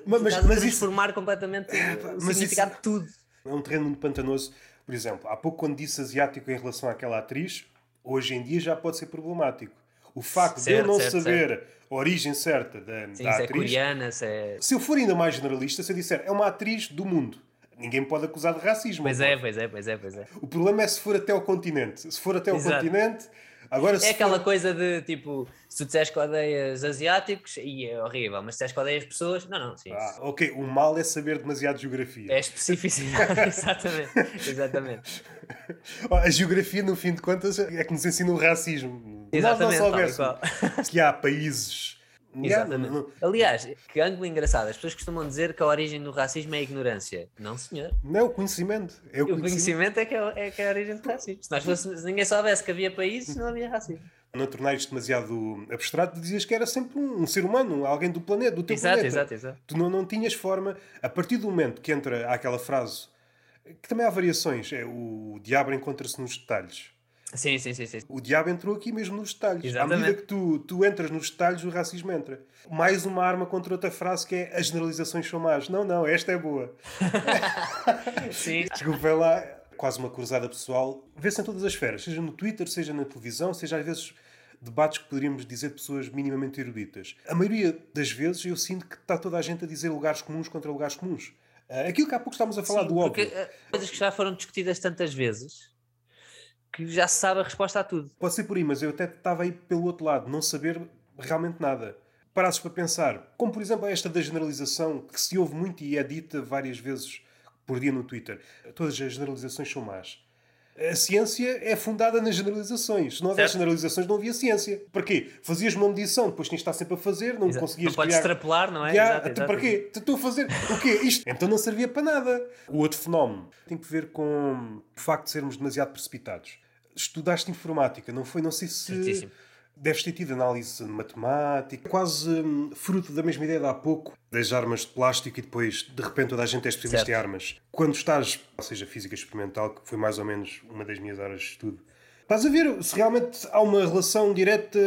mas, estás mas a transformar isso... completamente é, o significado isso... de tudo. É um terreno muito pantanoso. Por exemplo, há pouco quando disse asiático em relação àquela atriz, hoje em dia já pode ser problemático. O facto certo, de eu não certo, saber certo. a origem certa da, Sim, da se é atriz. É coreana, se, é... se eu for ainda mais generalista, se eu disser é uma atriz do mundo, ninguém pode acusar de racismo. Pois é, pois é, pois é, pois é. O problema é se for até ao continente. Se for até ao Exato. continente, Agora, é aquela for... coisa de tipo, se tu disseres que odeias asiáticos, e é horrível, mas se disseres que odeias pessoas, não, não, sim. Ah, ok, o mal é saber demasiado geografia. É especificidade, exatamente. exatamente. A geografia, no fim de contas, é que nos ensina o racismo. Exatamente. Nós não soubéssemos que há países Exatamente. Aliás, que ângulo engraçado. As pessoas costumam dizer que a origem do racismo é a ignorância. Não, senhor. Não, é o conhecimento. É o, o conhecimento, é, que é, é, que é a origem do racismo. Se, nós fosse, se ninguém soubesse que havia países, não havia racismo. Não tornares demasiado abstrato, dizias que era sempre um, um, ser humano, alguém do planeta, do teu exato, planeta. Exato, exato. Tu não, não tinhas forma. A partir do momento que entra aquela frase, que também há variações, é o diabo encontra-se nos detalhes. Sim, sim, sim, sim. O diabo entrou aqui mesmo nos detalhes. Exatamente. À medida que tu, tu entras nos detalhes, o racismo entra. Mais uma arma contra outra frase que é as generalizações são más. Não, não, esta é boa. sim. Desculpa lá, quase uma cruzada pessoal. Vê-se em todas as esferas, seja no Twitter, seja na televisão, seja às vezes debates que poderíamos dizer de pessoas minimamente eruditas. A maioria das vezes eu sinto que está toda a gente a dizer lugares comuns contra lugares comuns. Ah, aquilo que há pouco estávamos a falar Sim, do óbvio. Porque, coisas que já foram discutidas tantas vezes que já se sabe a resposta a tudo. Pode ser por aí, mas eu até estava aí pelo outro lado, não saber realmente nada. Parasses para pensar, como por exemplo esta da generalização, que se ouve muito e é dita várias vezes por dia no Twitter. Todas as generalizações são más. A ciência é fundada nas generalizações. Se não houvesse generalizações, não havia ciência. Para quê? Fazias uma medição, depois tinhas de estar sempre a fazer, não exato. conseguias Não podes criar... extrapolar, não é? Yeah, exato, exato. Para quê? Estou a fazer o quê? Isto. Então não servia para nada. O outro fenómeno tem que ver com o facto de sermos demasiado precipitados estudaste informática, não foi? Não sei se. Certíssimo. Deves ter tido análise de matemática, quase hum, fruto da mesma ideia de há pouco, das armas de plástico e depois, de repente, toda a gente é especialista em armas. Quando estás, ou seja, física experimental, que foi mais ou menos uma das minhas áreas de estudo, estás a ver se realmente há uma relação direta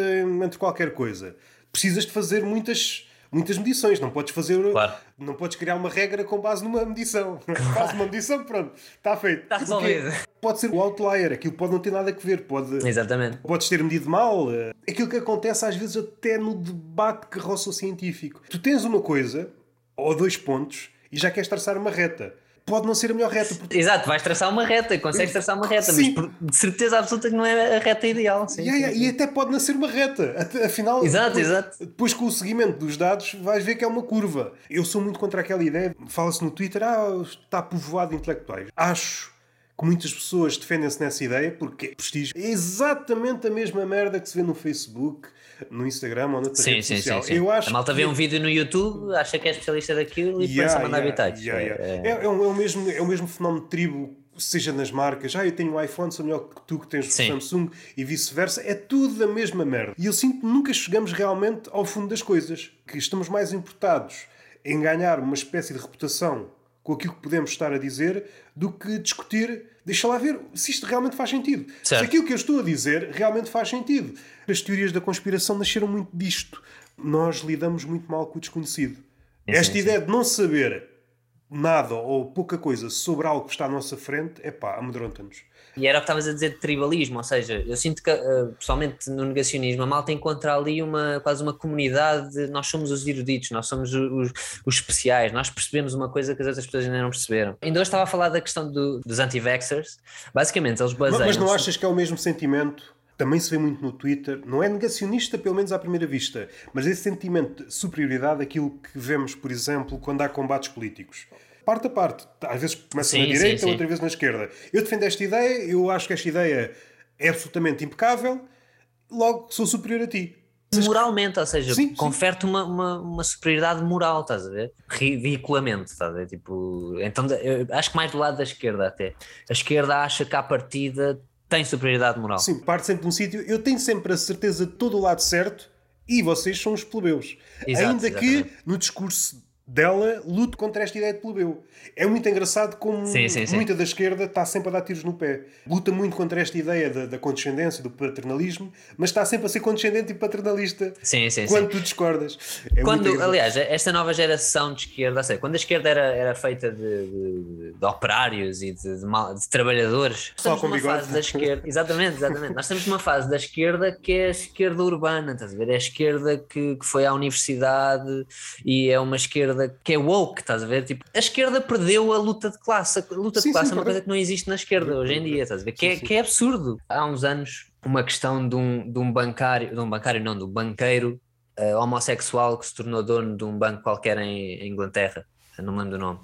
entre qualquer coisa. Precisas de fazer muitas muitas medições. Não podes fazer. Claro. Não podes criar uma regra com base numa medição. Claro. Faz uma medição, pronto, está feito. Está resolvido. Pode ser o outlier, aquilo pode não ter nada a ver. Pode, Exatamente. Podes ter medido mal. Aquilo que acontece às vezes até no debate que roça o científico. Tu tens uma coisa, ou dois pontos, e já queres traçar uma reta pode não ser a melhor reta. Porque... Exato, vais traçar uma reta, consegues traçar uma reta, sim. mas de certeza absoluta que não é a reta ideal. Sim, yeah, sim, sim. E até pode não ser uma reta. Afinal, exato, depois, exato. depois com o seguimento dos dados vais ver que é uma curva. Eu sou muito contra aquela ideia, fala-se no Twitter, ah, está povoado de intelectuais. Acho que muitas pessoas defendem-se nessa ideia porque é prestígio. É exatamente a mesma merda que se vê no Facebook, no Instagram ou noutra sim, rede sim, social. Sim, sim. Eu acho a malta vê um vídeo no YouTube, acha que é especialista daquilo e yeah, começa a mandar yeah, habitats. Yeah, yeah. É... É, é, o, é, o mesmo, é o mesmo fenómeno de tribo, seja nas marcas. Ah, eu tenho um iPhone, sou melhor que tu que tens o Samsung e vice-versa. É tudo a mesma merda. E eu sinto que nunca chegamos realmente ao fundo das coisas. Que estamos mais importados em ganhar uma espécie de reputação com aquilo que podemos estar a dizer do que discutir, deixa lá ver se isto realmente faz sentido. Certo. Se aquilo que eu estou a dizer realmente faz sentido. As teorias da conspiração nasceram muito disto. Nós lidamos muito mal com o desconhecido. Sim, Esta sim, ideia sim. de não saber nada ou pouca coisa sobre algo que está à nossa frente, é pá, amedronta-nos. E era o que estavas a dizer de tribalismo, ou seja, eu sinto que, uh, pessoalmente, no negacionismo, a malta encontra ali uma, quase uma comunidade de nós somos os eruditos, nós somos os, os especiais, nós percebemos uma coisa que as outras pessoas ainda não perceberam. Ainda hoje estava a falar da questão do, dos anti-vaxxers, basicamente eles baseiam Mas não achas que é o mesmo sentimento também se vê muito no Twitter, não é negacionista, pelo menos à primeira vista, mas esse sentimento de superioridade, aquilo que vemos, por exemplo, quando há combates políticos. Parte a parte. Às vezes começa sim, na direita, sim, sim. outra vez na esquerda. Eu defendo esta ideia, eu acho que esta ideia é absolutamente impecável, logo sou superior a ti. Moralmente, ou seja, confere-te uma, uma, uma, superioridade moral, estás a ver? Ridiculamente, estás a ver? Tipo, então, acho que mais do lado da esquerda até. A esquerda acha que à partida tem superioridade moral. Sim, parte sempre de um sítio. Eu tenho sempre a certeza de todo o lado certo e vocês são os plebeus. Exato, Ainda exatamente. que no discurso dela lute contra esta ideia de plebeu. É muito engraçado como sim, sim, sim. muita da esquerda está sempre a dar tiros no pé. Luta muito contra esta ideia da, da condescendência, do paternalismo, mas está sempre a ser condescendente e paternalista sim, sim, quando tu discordas. É quando, aliás, esta nova geração de esquerda, sei, quando a esquerda era, era feita de, de, de operários e de, de trabalhadores, Só numa bigode. fase da esquerda, exatamente, exatamente. Nós estamos numa fase da esquerda que é a esquerda urbana, estás a ver? É a esquerda que, que foi à universidade e é uma esquerda que é woke, estás a ver? Tipo, a esquerda perdeu a luta de classe. A luta Sim, de classe sim, é uma coisa que não existe na esquerda hoje em dia, estás a ver? Que, é, Sim, sim. que é absurdo. Há uns anos, uma questão de um, de um bancário, de um bancário não, de um banqueiro eh, homossexual que se tornou dono de um banco qualquer em, em Inglaterra, não me lembro do nome.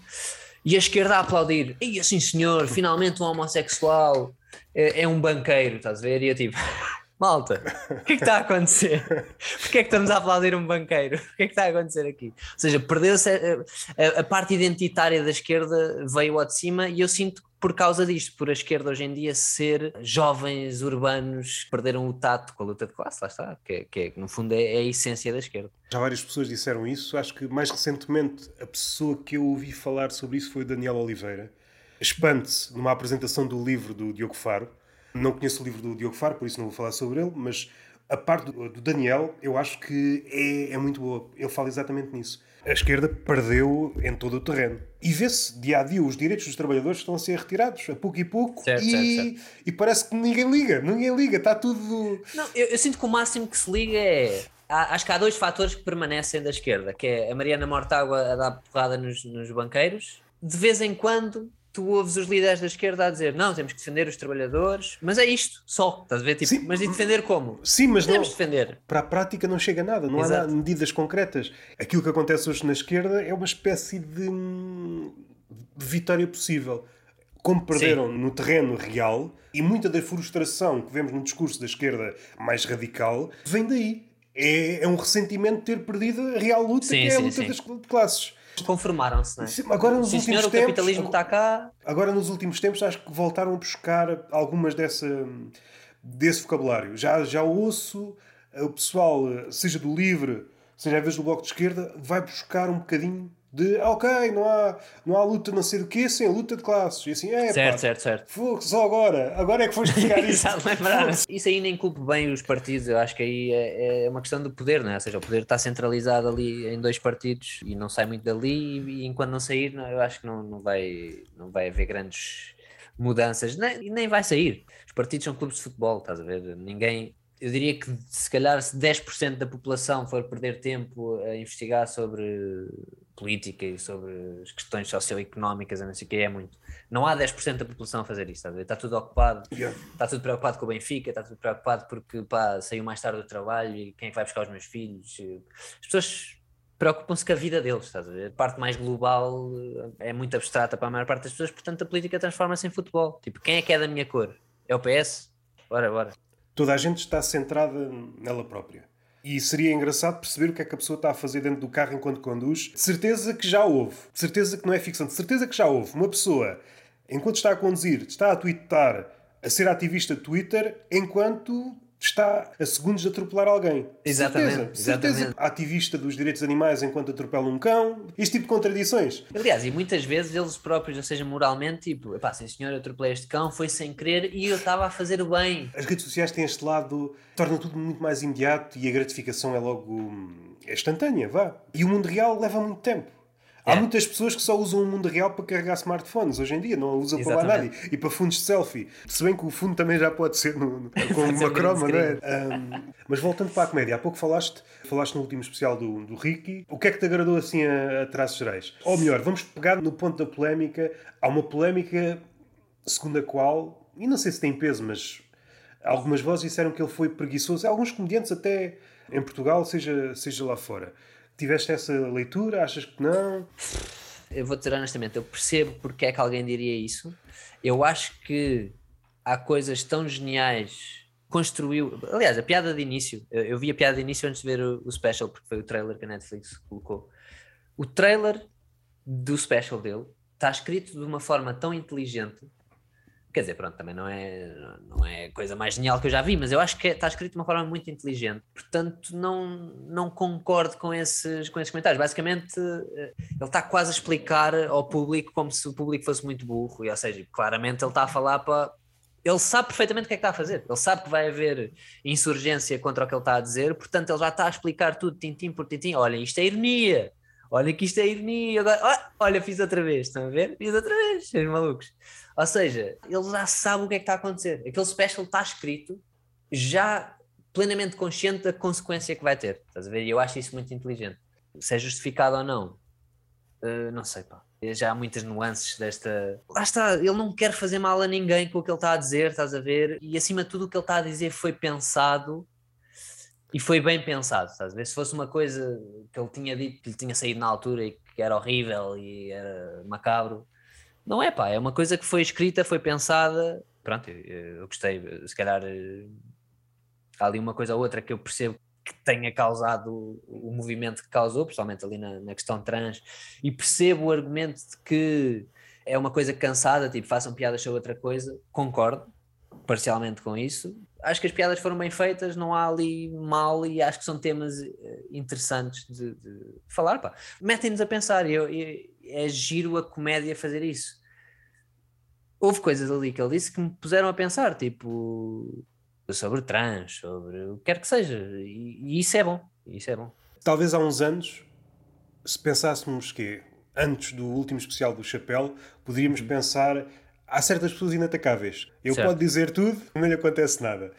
E a esquerda a aplaudir, e assim senhor, finalmente um homossexual é, é um banqueiro, estás a ver? E eu tipo, malta, o que é que está a acontecer? Porquê é que estamos a aplaudir um banqueiro? O que é que está a acontecer aqui? Ou seja, perdeu-se a, a- a parte identitária da esquerda veio ao de cima e eu sinto que por causa disto, por a esquerda hoje em dia ser jovens urbanos que perderam o tato com a luta de classe, lá está, que, é- que é- no fundo é, é a essência da esquerda. Já várias pessoas disseram isso. Acho que mais recentemente a pessoa que eu ouvi falar sobre isso foi o Daniel Oliveira. Espante-se numa apresentação do livro do Diogo Faro. Não conheço o livro do Diogo Faro, por isso não vou falar sobre ele, mas a parte do, do Daniel eu acho que é, é muito boa. Ele fala exatamente nisso. A esquerda perdeu em todo o terreno. E vê-se dia a dia os direitos dos trabalhadores estão a ser retirados, a pouco e pouco, Certo, e, certo, e parece que ninguém liga, ninguém liga, está tudo. Não, eu, eu sinto que o máximo que se liga é. acho que há dois fatores que permanecem da esquerda, que é a Mariana Mortágua a dar porrada nos, nos banqueiros. De vez em quando tu ouves os líderes da esquerda a dizer não, temos que defender os trabalhadores, mas é isto, só, estás a ver? Tipo, Sim. mas e defender como? Sim, mas não. Temos de defender. para a prática não chega nada, não há Exato. nada- medidas concretas. Aquilo que acontece hoje na esquerda é uma espécie de, de vitória possível. Como perderam no terreno real, e muita da frustração que vemos no discurso da esquerda mais radical vem daí. É, é um ressentimento de ter perdido a real luta, Sim, que é a sim, luta sim. das classes. Conformaram-se, não é? Sim, Agora nos Sim, últimos senhor, o tempos, capitalismo está cá. Agora, nos últimos tempos, acho que voltaram a buscar algumas dessa, desse vocabulário. Já, já ouço eh, o pessoal, eh, seja do LIVRE, seja às vezes do Bloco de Esquerda, vai buscar um bocadinho de "Ah, ok, não há, não há luta não sei do quê, sem luta de classes. E assim, é Certo, pá, certo, certo. fogo, só agora, agora é que foste buscar isso. Isso aí nem culpo bem os partidos, eu acho que aí é, é uma questão do poder, não é? Ou seja, o poder está centralizado ali em dois partidos e não sai muito dali, e, enquanto não sair, não, eu acho que não, não, vai, não vai haver grandes mudanças, nem, nem vai sair. Os partidos são clubes de futebol, estás a ver? Ninguém. Eu diria que se calhar se 10% da população for perder tempo a investigar sobre política e sobre as questões socioeconómicas, a não sei o que, é muito. Não há 10% da população a fazer isso, ver? Está tudo ocupado Yeah. está tudo preocupado com o Benfica, está tudo preocupado porque pá, saiu mais tarde do trabalho e quem é que vai buscar os meus filhos. As pessoas preocupam-se com a vida deles, estás a ver? A parte mais global é muito abstrata para a maior parte das pessoas, portanto a política transforma-se em futebol. Tipo, quem é que é da minha cor? É o PS? Bora, bora. Toda a gente está centrada nela própria. E seria engraçado perceber o que é que a pessoa está a fazer dentro do carro enquanto conduz. De certeza que já houve. De certeza que não é ficção. De certeza que já houve. Uma pessoa, enquanto está a conduzir, está a twittar, a ser ativista de Twitter, enquanto está a segundos de atropelar alguém. Exatamente, Certeza, de certeza. exatamente. Ativista dos direitos animais enquanto atropela um cão. Este tipo de contradições. Aliás, e muitas vezes eles próprios, ou seja, moralmente, tipo, pá, sim senhor, eu atropelei este cão, foi sem querer e eu estava a fazer o bem. As redes sociais têm este lado, tornam tudo muito mais imediato e a gratificação é logo hum, é instantânea, vá. E o mundo real leva muito tempo. Há É. muitas pessoas que só usam o mundo real para carregar smartphones hoje em dia, não a usam para lá nada. Exatamente. E para fundos de selfie. Se bem que o fundo também já pode ser no, no- com ser uma um croma, não é? Hum, mas voltando para a comédia, há pouco falaste, falaste no último especial do, do Ricky. O que é que te agradou assim a, a traços gerais? Ou melhor, vamos pegar no ponto da polémica. Há uma polémica segundo a qual, e não sei se tem peso, mas algumas vozes disseram que ele foi preguiçoso. Alguns comediantes até em Portugal, seja, seja lá fora. Tiveste essa leitura? Achas que não? eu vou dizer honestamente, eu percebo porque é que alguém diria isso. Eu acho que há coisas tão geniais. Construiu. Aliás, a piada de início. Eu, eu vi a piada de início antes de ver o, o special, porque foi o trailer que a Netflix colocou. O trailer do special dele está escrito de uma forma tão inteligente Quer dizer, pronto, também não é, não é a coisa mais genial que eu já vi, mas eu acho que está escrito de uma forma muito inteligente. Portanto, não, não concordo com esses, com esses comentários. Basicamente, eh, ele está quase a explicar ao público como se o público fosse muito burro, e, ou seja, claramente ele está a falar para. Ele sabe perfeitamente o que é que está a fazer. Ele sabe que vai haver insurgência contra o que ele está a dizer, portanto, ele já está a explicar tudo, tintim por tintim. Olha, isto é ironia. Olha que isto é ironia. Olha, fiz outra vez. Estão a ver? Fiz outra vez, seus malucos. Ou seja, ele já sabe o que é que está a acontecer. Aquele special está escrito já plenamente consciente da consequência que vai ter. Estás a ver? E eu acho isso muito inteligente. Se é justificado ou não, uh, não sei, pá. Já há muitas nuances desta. Lá está, ele não quer fazer mal a ninguém com o que ele está a dizer, estás a ver? E acima de tudo, o que ele está a dizer foi pensado e foi bem pensado, estás a ver? Se fosse uma coisa que ele tinha dito que lhe tinha saído na altura e que era horrível e era macabro, não é pá, é uma coisa que foi escrita, foi pensada. Pronto, eu, eu gostei. Se calhar eh, há ali uma coisa ou outra que eu percebo que tenha causado o, movimento que causou, principalmente ali na, na, questão trans, e percebo o argumento de que é uma coisa cansada, tipo, façam piadas sobre outra coisa, concordo parcialmente com isso. Acho que as piadas foram bem feitas, não há ali mal e acho que são temas eh, interessantes de, de falar. Metem-nos a pensar, eu, eu, é giro a comédia fazer isso. Houve coisas ali que ele disse que me puseram a pensar, tipo sobre trans, sobre o que quer que seja, e, e isso é bom. Isso é bom. Talvez há uns anos, se pensássemos que antes do último especial do Chapéu, poderíamos uhum. pensar há certas pessoas inatacáveis. Eu certo. pode dizer tudo, não lhe acontece nada.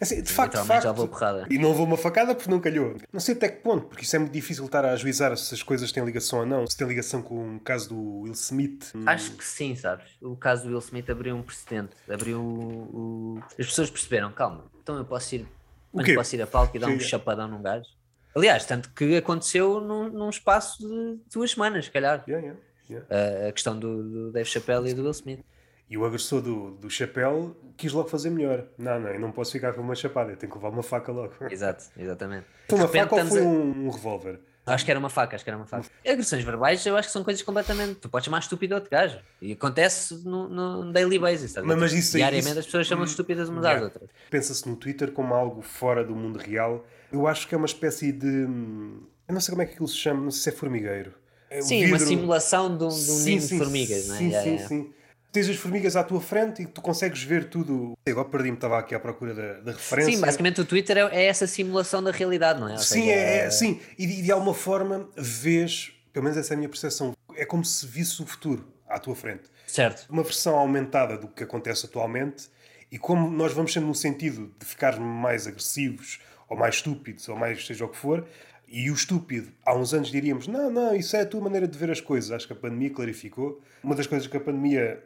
Assim, de facto, de facto, já vou porrada. E não vou uma facada porque não calhou. Não sei até que ponto, porque isso é muito difícil estar a ajuizar se as coisas têm ligação ou não. Se tem ligação com o caso do Will Smith. Acho que sim, sabes? O caso do Will Smith abriu um precedente. Abriu o... As pessoas perceberam, calma, então eu posso ir, eu posso ir a palco e dar um chapadão num gajo. Aliás, tanto que aconteceu num, num espaço de duas semanas, se calhar. Yeah, yeah, yeah. A, a questão do, do Dave Chappelle e do Will Smith. E o agressor do, do chapéu quis logo fazer melhor. Não, não, eu não posso ficar com uma chapada, eu tenho que levar uma faca logo. Exato, exatamente. Foi uma faca ou foi a... um, um revólver? Acho que era uma faca, acho que era uma faca. Agressões verbais eu acho que são coisas completamente. Tu podes chamar estúpido outro gajo. E acontece no, no daily basis. Mas, mas isso, Diariamente isso, as pessoas chamam estúpidas umas yeah. às outras. Pensa-se no Twitter como algo fora do mundo real. Eu acho que é uma espécie de. Eu não sei como é que aquilo se chama, não sei se é formigueiro. É sim, vidro... uma simulação de um, de um sim, ninho sim, de formigas, não é? Sim, yeah, sim, yeah. sim tens as formigas à tua frente e tu consegues ver tudo. Agora perdi-me, estava aqui à procura da, da, referência. Sim, basicamente o Twitter é, é essa simulação da realidade, não é? Ou sim, seja, é, é, sim. E de, de, alguma forma vês, pelo menos essa é a minha percepção, é como se visse o futuro à tua frente. Certo. Uma versão aumentada do que acontece atualmente e como nós vamos sendo no sentido de ficar mais agressivos ou mais estúpidos ou mais seja o que for, e o estúpido, há uns anos diríamos: não, não, isso é a tua maneira de ver as coisas. Acho que a pandemia clarificou. Uma das coisas que a pandemia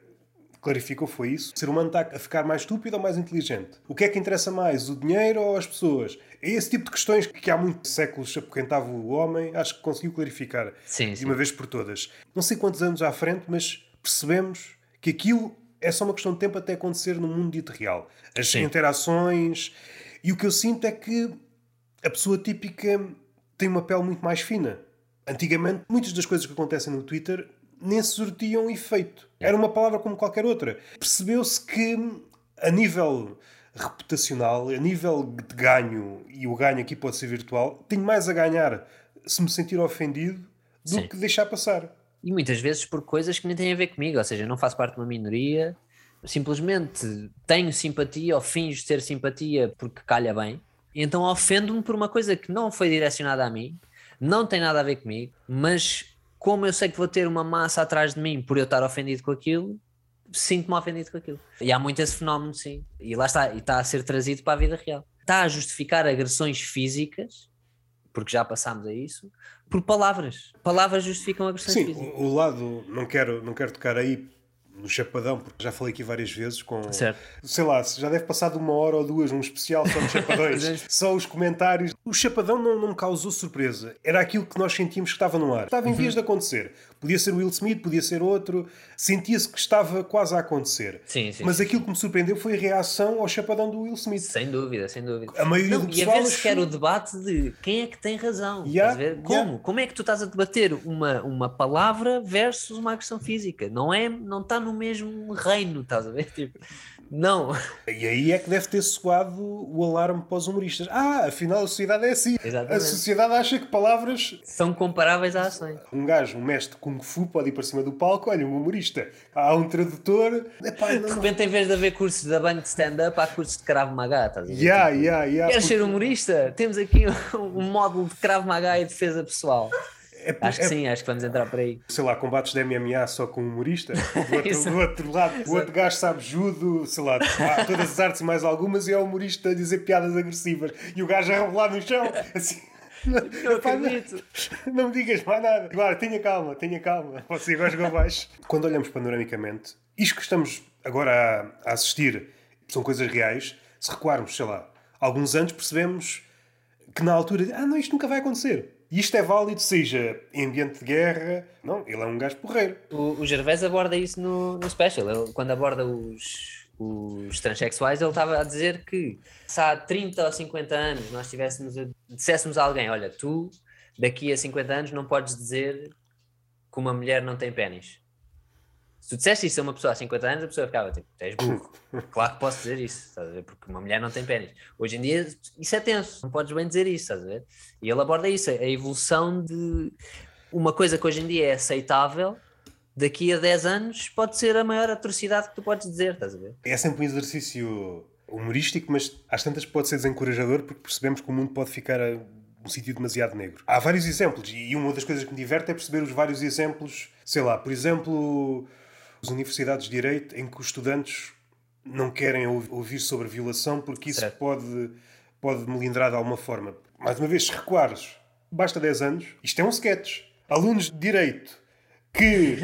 clarificou foi isso. O ser humano está a ficar mais estúpido ou mais inteligente? O que é que interessa mais, o dinheiro ou as pessoas? É esse tipo de questões que há muitos séculos apoquentava o homem, acho que conseguiu clarificar sim, de uma vez por todas. Não sei quantos anos à frente, mas percebemos que aquilo é só uma questão de tempo até acontecer no mundo dito real. As sim. interações. E o que eu sinto é que a pessoa típica tem uma pele muito mais fina. Antigamente, muitas das coisas que acontecem no Twitter nem surtiam efeito. Era uma palavra como qualquer outra. Percebeu-se que, a nível reputacional, a nível de ganho, e o ganho aqui pode ser virtual, tenho mais a ganhar se me sentir ofendido do Sim. que deixar passar. E muitas vezes por coisas que nem têm a ver comigo, ou seja, eu não faço parte de uma minoria, simplesmente tenho simpatia ou finjo ter simpatia porque calha bem, então ofendo-me por uma coisa que não foi direcionada a mim, não tem nada a ver comigo, mas como eu sei que vou ter uma massa atrás de mim por eu estar ofendido com aquilo, sinto-me ofendido com aquilo. E há muito esse fenómeno, sim. E lá está, e está a ser trazido para a vida real. Está a justificar agressões físicas, porque já passámos a isso, por palavras. Palavras justificam agressões sim, físicas. Sim, o lado, não quero, não quero tocar aí no Chapadão, porque já falei aqui várias vezes com. Certo. Sei lá, já deve passar de uma hora ou duas um especial só de Chapadões. só os comentários. O Chapadão não, não me causou surpresa. Era aquilo que nós sentíamos que estava no ar. Estava em uhum. vias de acontecer. Podia ser o Will Smith, podia ser outro. Sentia-se que estava quase a acontecer. Sim, sim, Mas sim, aquilo que me surpreendeu foi a reação ao chapadão do Will Smith. Sem dúvida, sem dúvida. A maioria Não, do e a pessoal ver sequer o debate de quem é que tem razão. Yeah, ver? yeah. Como? Como é que tu estás a debater uma, uma palavra versus uma agressão física? Não é, não está no mesmo reino, estás a ver? Tipo, não. E aí é que deve ter soado o alarme para os humoristas. Ah, afinal a sociedade é assim. Exatamente. A sociedade acha que palavras. São comparáveis a ações. Um gajo, um mestre de Kung Fu, pode ir para cima do palco, olha, um humorista. Há um tradutor. Epá, De não, não. repente, em vez de haver cursos de banho de stand-up, há cursos de Krav Maga, estás a ver? Yeah, Tipo, yeah, yeah, Queres porque- ser humorista? Temos aqui um módulo de Krav Maga e defesa pessoal. É, Acho que é- sim, acho que vamos entrar por aí. sei lá, combates de MMA só com um humorista. Do outro, do outro lado, o outro gajo sabe judo, sei lá, todas as artes e mais algumas, e é o humorista a dizer piadas agressivas. E o gajo a rebolar no chão, assim. Não Epá, acredito. Não me digas mais nada. Claro, tenha calma, tenha calma. Você agora jogou baixo. Quando olhamos panoramicamente, isto que estamos agora a, a assistir são coisas reais. Se recuarmos, sei lá, alguns anos, percebemos que na altura, ah, não, isto nunca vai acontecer. E isto é válido, seja em ambiente de guerra. Não, ele é um gajo porreiro. O, o Gervais aborda isso no, no special. Ele, quando aborda os, os transexuais, ele estava a dizer que se há 30 ou 50 anos nós tivéssemos a- disséssemos a alguém: Olha, tu daqui a 50 anos não podes dizer que uma mulher não tem pênis. Se tu disseste isso a uma pessoa há 50 anos, a pessoa ficava tipo: Tu és burro. Claro que posso dizer isso, estás a ver? Porque uma mulher não tem pênis. Hoje em dia isso é tenso, não podes bem dizer isso, estás a ver? E ele aborda isso, a evolução de uma coisa que hoje em dia é aceitável, daqui a 10 anos pode ser a maior atrocidade que tu podes dizer, estás a ver? É sempre um exercício humorístico, mas às tantas pode ser desencorajador porque percebemos que o mundo pode ficar a um sítio demasiado negro. Há vários exemplos e uma das coisas que me diverte é perceber os vários exemplos. Sei lá, por exemplo, as universidades de Direito em que os estudantes não querem ou- ouvir sobre violação porque isso Certo. pode, pode melindrar de alguma forma. Mais uma vez, se recuares, basta 10 anos, isto é um sketch. Alunos de Direito que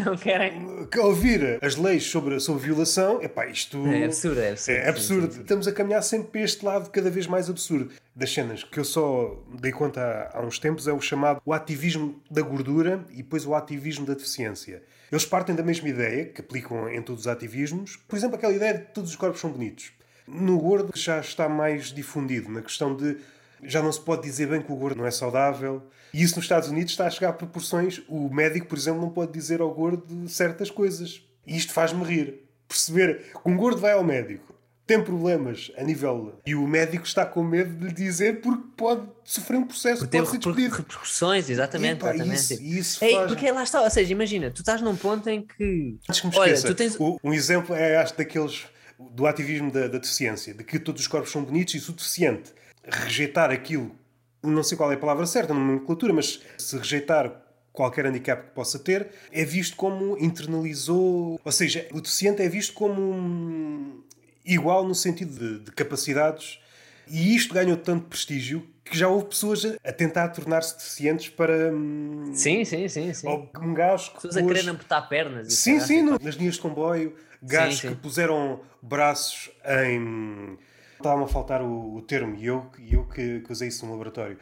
que ouvir as leis sobre, sobre violação, epá, isto É absurdo, é absurdo. é sim, absurdo. sim, sim. Estamos a caminhar sempre para este lado cada vez mais absurdo. Das cenas que eu só dei conta há, há uns tempos é o chamado o ativismo da gordura e depois o ativismo da deficiência. Eles partem da mesma ideia, que aplicam em todos os ativismos. Por exemplo, aquela ideia de que todos os corpos são bonitos. No gordo já está mais difundido, na questão de já não se pode dizer bem que o gordo não é saudável. E isso nos Estados Unidos está a chegar a proporções. O médico, por exemplo, não pode dizer ao gordo certas coisas. E isto faz-me rir. Perceber que um gordo vai ao médico, tem problemas a nível. E o médico está com medo de lhe dizer porque pode sofrer um processo, Tem pode ser despedido. repercussões, exatamente. Epá, exatamente. isso- isso Ei, faz- porque lá está, ou seja, imagina, tu estás num ponto em que. Antes que me Olha, esqueça, tu tens. o- um exemplo é, acho, daqueles do ativismo da, da deficiência, de que todos os corpos são bonitos e o deficiente rejeitar aquilo, não sei qual é a palavra certa na nomenclatura, mas se rejeitar qualquer handicap que possa ter, é visto como internalizou, ou seja, o deficiente é visto como igual no sentido de, de capacidades e isto ganhou tanto prestígio que já houve pessoas a, a tentar tornar-se deficientes para hum, Sim, sim, sim. sim. ou um gajo que Pessoas a pôs- querer amputar pernas. Sim, sim, no- nas linhas de comboio, gajos sim. que puseram braços em. Estava-me a faltar o, o termo, e eu, eu que, que usei isso no laboratório.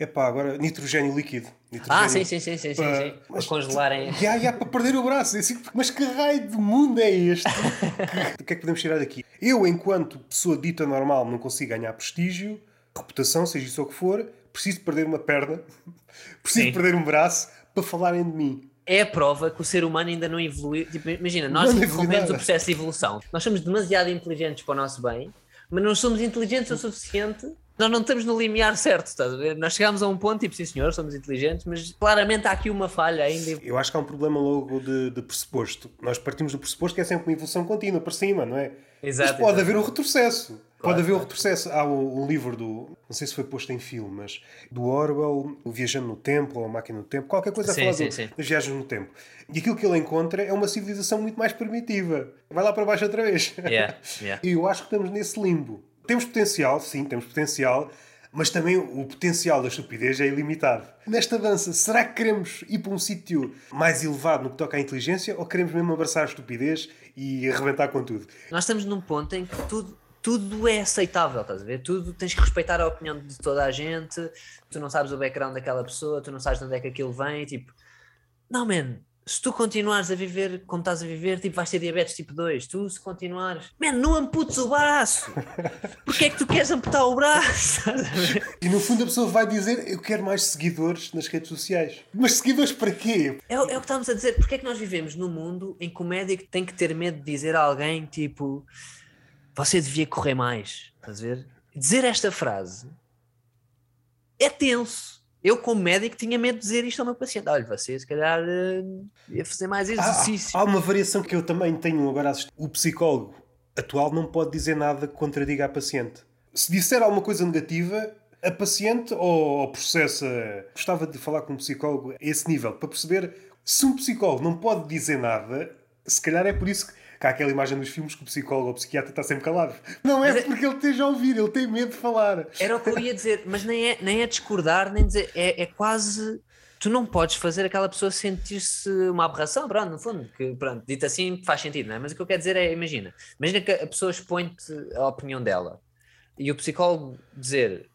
Epá, agora nitrogênio líquido. Nitrogênio Ah, sim, sim, sim, sim, sim, para- sim. Para congelarem. Ya, ya, para perder o braço. Assim, mas que raio de mundo é este? O que é que podemos tirar daqui? Eu, enquanto pessoa dita normal, não consigo ganhar prestígio, reputação, seja isso o que for, preciso perder uma perna, preciso Sim. perder um braço para falarem de mim. é a prova que o ser humano ainda não evoluiu. Tipo, imagina, nós Não interrompemos o processo de evolução. Nós somos demasiado inteligentes para o nosso bem, mas não somos inteligentes o suficiente. Nós não estamos no limiar certo, estás a ver? Nós chegamos a um ponto, tipo, sim senhor, somos inteligentes, mas claramente há aqui uma falha ainda. Eu acho que há um problema logo de, de pressuposto. Nós partimos do pressuposto que é sempre uma evolução contínua para cima, não é? Exato, mas pode exato. haver um retrocesso. Claro, pode haver um claro. retrocesso. Há o, o livro do. Não sei se foi posto em filme, mas do Orwell, o Viajando no Tempo, ou a Máquina no Tempo, qualquer coisa Sim, a falar sim, do- sim. das viagens no tempo. E aquilo que ele encontra é uma civilização muito mais primitiva. Vai lá para baixo outra vez. Yeah, yeah. E eu acho que estamos nesse limbo. Temos potencial, sim, temos potencial, mas também o potencial da estupidez é ilimitado. Nesta dança, será que queremos ir para um sítio mais elevado no que toca à inteligência ou queremos mesmo abraçar a estupidez e arrebentar com tudo? Nós estamos num ponto em que tudo, tudo é aceitável, estás a ver? Tudo tens que respeitar a opinião de toda a gente, tu não sabes o background daquela pessoa, tu não sabes de onde é que aquilo vem, tipo, não, man, se tu continuares a viver como estás a viver, tipo, vais ter diabetes tipo 2. Tu, se continuares, man, não amputes o braço. Porquê é que tu queres amputar o braço? e no fundo a pessoa vai dizer: Eu quero mais seguidores nas redes sociais. Mas seguidores para quê? É, é o que estamos a dizer. Porquê é que nós vivemos num mundo em que o médico tem que ter medo de dizer a alguém, tipo, você devia correr mais? Estás a ver? Dizer esta frase é tenso eu, como médico, tinha medo de dizer isto ao meu paciente. Olha, você se calhar uh, ia fazer mais exercício. Há, há, uma variação que eu também tenho agora. O psicólogo atual não pode dizer nada que contradiga a paciente. Se disser alguma coisa negativa, a paciente ou, processa. Gostava de falar com um psicólogo a esse nível, para perceber se um psicólogo não pode dizer nada, se calhar é por isso que que há aquela imagem dos filmes que o psicólogo ou o psiquiatra está sempre calado. Não é, é porque ele esteja a ouvir, ele tem medo de falar. Era o que eu ia dizer, mas nem é, nem é discordar, nem dizer, é, é quase tu não podes fazer aquela pessoa sentir-se uma aberração, pronto, no fundo, que pronto, dito assim faz sentido, não é? Mas o que eu quero dizer é, imagina, imagina que a pessoa expõe-te a opinião dela e o psicólogo dizer,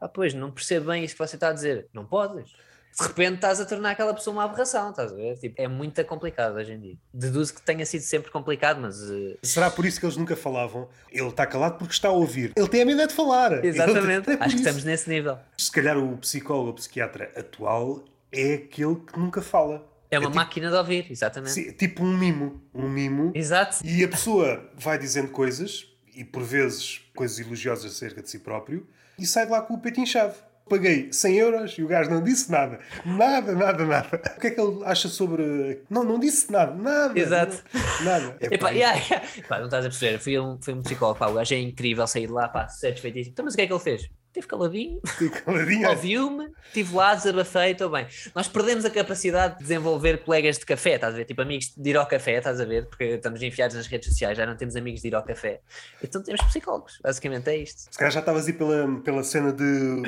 ah pois, não percebo bem isso que você está a dizer, não podes de repente estás a tornar aquela pessoa uma aberração, estás a ver? Tipo, é muito complicado hoje em dia. Deduzo que tenha sido sempre complicado, mas. Uh... Será por isso que eles nunca falavam? Ele está calado porque está a ouvir. Ele tem a medo de falar. Exatamente. É Acho isso. que estamos nesse nível. Se calhar o psicólogo ou psiquiatra atual é aquele que nunca fala. É uma é tipo, máquina de ouvir, exatamente. Sim, tipo um mimo. Um mimo. Exato. E a pessoa vai dizendo coisas, e por vezes coisas elogiosas acerca de si próprio, e sai de lá com o peito inchado paguei 100 euros e o gajo não disse nada. Nada, nada, nada. O que é que ele acha sobre. Não, não disse nada, nada. Exato. Nada. É, Epá, yeah, yeah. Pá, não estás a perceber. Fui um, fui um psicólogo, pá, o gajo é incrível sair de lá, pá, satisfeitíssimo. Então, mas o que é que ele fez? Teve caladinho, caladinho. É. ouviu-me, tive lá, desabafei, estou bem. Nós perdemos a capacidade de desenvolver colegas de café, estás a ver? Tipo amigos de ir ao café, estás a ver? Porque estamos enfiados nas redes sociais, já não temos amigos de ir ao café. Então temos psicólogos, basicamente é isto. Se calhar já estavas aí pela, pela cena de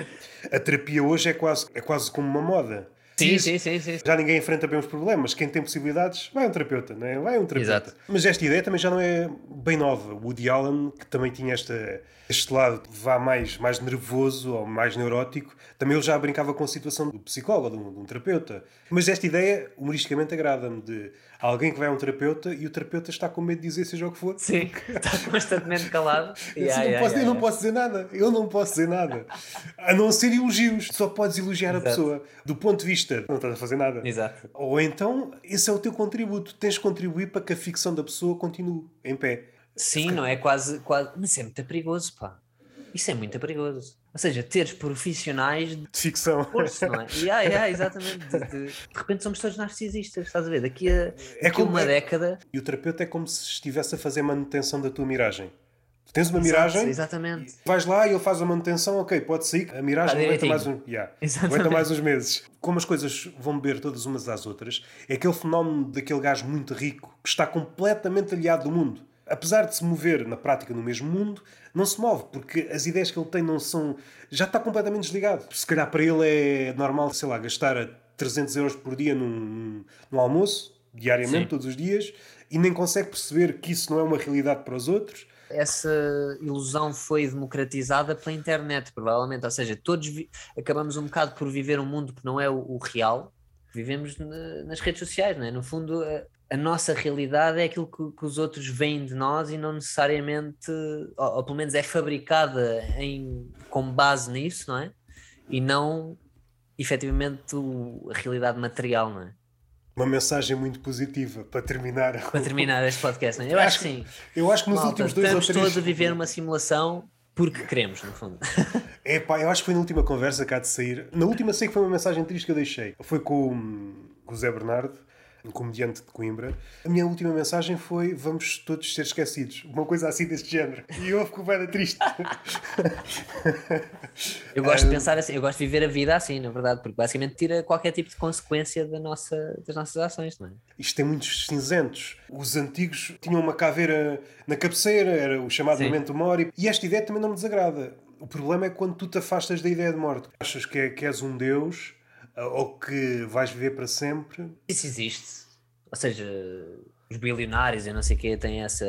a terapia hoje é quase, é quase como uma moda. Sim, sim, sim, sim, Já ninguém enfrenta bem os problemas. Quem tem possibilidades, vai um terapeuta, não é? Vai um terapeuta. Exato. Mas esta ideia também já não é bem nova. Woody Allen, que também tinha esta, este lado vá mais, mais nervoso ou mais neurótico, também ele já brincava com a situação do psicólogo, de um, de um terapeuta. Mas esta ideia, humoristicamente, agrada-me de alguém que vai a um terapeuta e o terapeuta está com medo de dizer seja o que for. Sim, está constantemente calado. yeah, não yeah, posso, yeah, eu não posso dizer nada, eu não posso dizer nada. A não ser elogios, só podes elogiar Exato. a pessoa. Do ponto de vista, não estás a fazer nada. Exato. Ou então, esse é o teu contributo, tens de contribuir para que a ficção da pessoa continue em pé. Sim, não é quase, quase. Mas é muito perigoso, pá. Isso é muito perigoso. Ou seja, teres profissionais de, ficção. Curso, não é? Yeah, yeah, exatamente. De, de, de, repente somos todos narcisistas, estás a ver? Daqui a, é como, uma é, década. E o terapeuta é como se estivesse a fazer manutenção da tua miragem. Tens uma Exato, miragem, exatamente. vais lá e ele faz a manutenção, ok, pode sair, a miragem tá aguenta mais, um, yeah, aguenta mais uns meses. Como as coisas vão beber todas umas às outras, é aquele fenómeno daquele gajo muito rico que está completamente aliado do mundo apesar de se mover na prática no mesmo mundo, não se move, porque as ideias que ele tem não são. Já está completamente desligado. Se calhar para ele é normal, sei lá, gastar 300 euros por dia num, num almoço, diariamente, Sim. todos os dias, e nem consegue perceber que isso não é uma realidade para os outros. Essa ilusão foi democratizada pela internet, provavelmente. Ou seja, todos acabamos um bocado por viver um mundo que não é o, o real, vivemos na, nas redes sociais, não é? No fundo, a nossa realidade é aquilo que, que, os outros veem de nós e não necessariamente, ou, ou, pelo menos é fabricada em, com base nisso, não é? E não efetivamente o, a realidade material, não é? Uma mensagem muito positiva para terminar. Para terminar este podcast, não é? Eu acho, acho que sim. Eu acho que nos Malta, últimos dois estamos ou três... todos a viver uma simulação porque queremos, no fundo. É pá, eu acho que foi na última conversa cá de sair. Na última sei que foi uma mensagem triste que eu deixei. Foi com, o Zé Bernardo um comediante de Coimbra. A minha última mensagem foi: vamos todos ser esquecidos. Uma coisa assim deste género. E eu fico bem triste. eu gosto de pensar assim, eu gosto de viver a vida assim, na verdade, porque basicamente tira qualquer tipo de consequência da nossa, das nossas ações, não é? Isto tem muitos cinzentos. Os antigos tinham uma caveira na cabeceira, era o chamado Sim. momento mori, e esta ideia também não me desagrada. O problema é quando tu te afastas da ideia de morte. Achas que, é, que és um Deus ou que vais viver para sempre. Isso existe. Ou seja, os bilionários e não sei o quê têm essa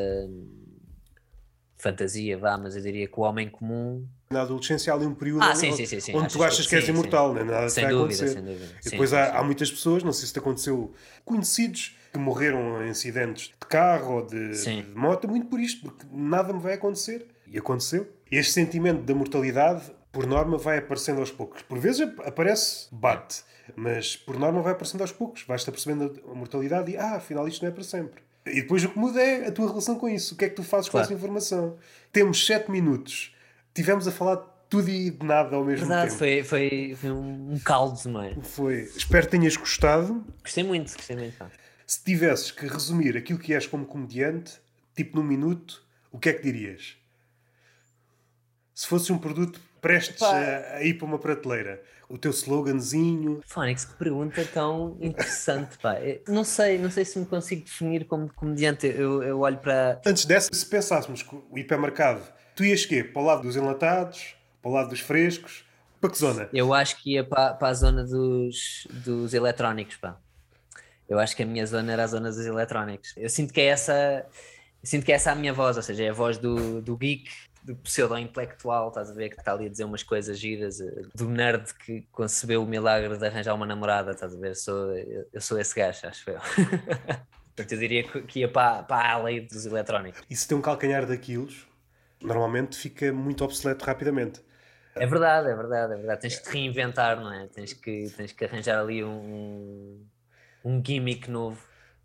fantasia, vá, mas eu diria que o homem comum. Na adolescência há ali um período Ah, onde, sim, sim, sim, onde tu achas que- és imortal, né? nada Sem dúvida, acontecer. sem dúvida. E depois há, há muitas pessoas, não sei se te aconteceu, conhecidos que morreram em acidentes de carro ou de, de moto, muito por isto, porque nada me vai acontecer. E aconteceu. Este sentimento da mortalidade, por norma, vai aparecendo aos poucos. Por vezes ap- aparece, bate, mas por norma vai aparecendo aos poucos. Vais-te apercebendo a mortalidade e, ah, afinal isto não é para sempre. E depois o que muda é a tua relação com isso. O que é que tu fazes Claro. com essa informação? Temos sete minutos. Tivemos a falar de tudo e de nada ao mesmo Verdade, tempo. foi, foi, foi um, caldo, não é? Foi. Espero que tenhas gostado. Gostei muito, gostei muito. Se tivesses que resumir aquilo que és como comediante, tipo num minuto, o que é que dirias? Se fosses um produto prestes a, a ir para uma prateleira, o teu sloganzinho. Fónix, que pergunta tão interessante, pá. Eu Não sei, não sei se me consigo definir como comediante. Eu, eu olho para. Antes dessa, se pensássemos que o hipermercado, tu ias quê? Para o lado dos enlatados, para o lado dos frescos, para que zona? Eu acho que ia para, para a zona dos, dos eletrónicos, pá. Eu acho que a minha zona era a zona dos eletrónicos. Eu sinto que é essa, eu sinto que é essa a minha voz, ou seja, é a voz do, do geek, do pseudo-intelectual, estás a ver, que está ali a dizer umas coisas giras, eh, do nerd que concebeu o milagre de arranjar uma namorada, estás a ver? Sou, eu, eu sou esse gajo, acho eu. Portanto, eu diria que que ia para, para a lei dos eletrónicos. E se tem um calcanhar daqueles, normalmente fica muito obsoleto rapidamente. É verdade, é verdade, é verdade. Tens que te reinventar, não é? Tens que, tens que arranjar ali um, um gimmick novo.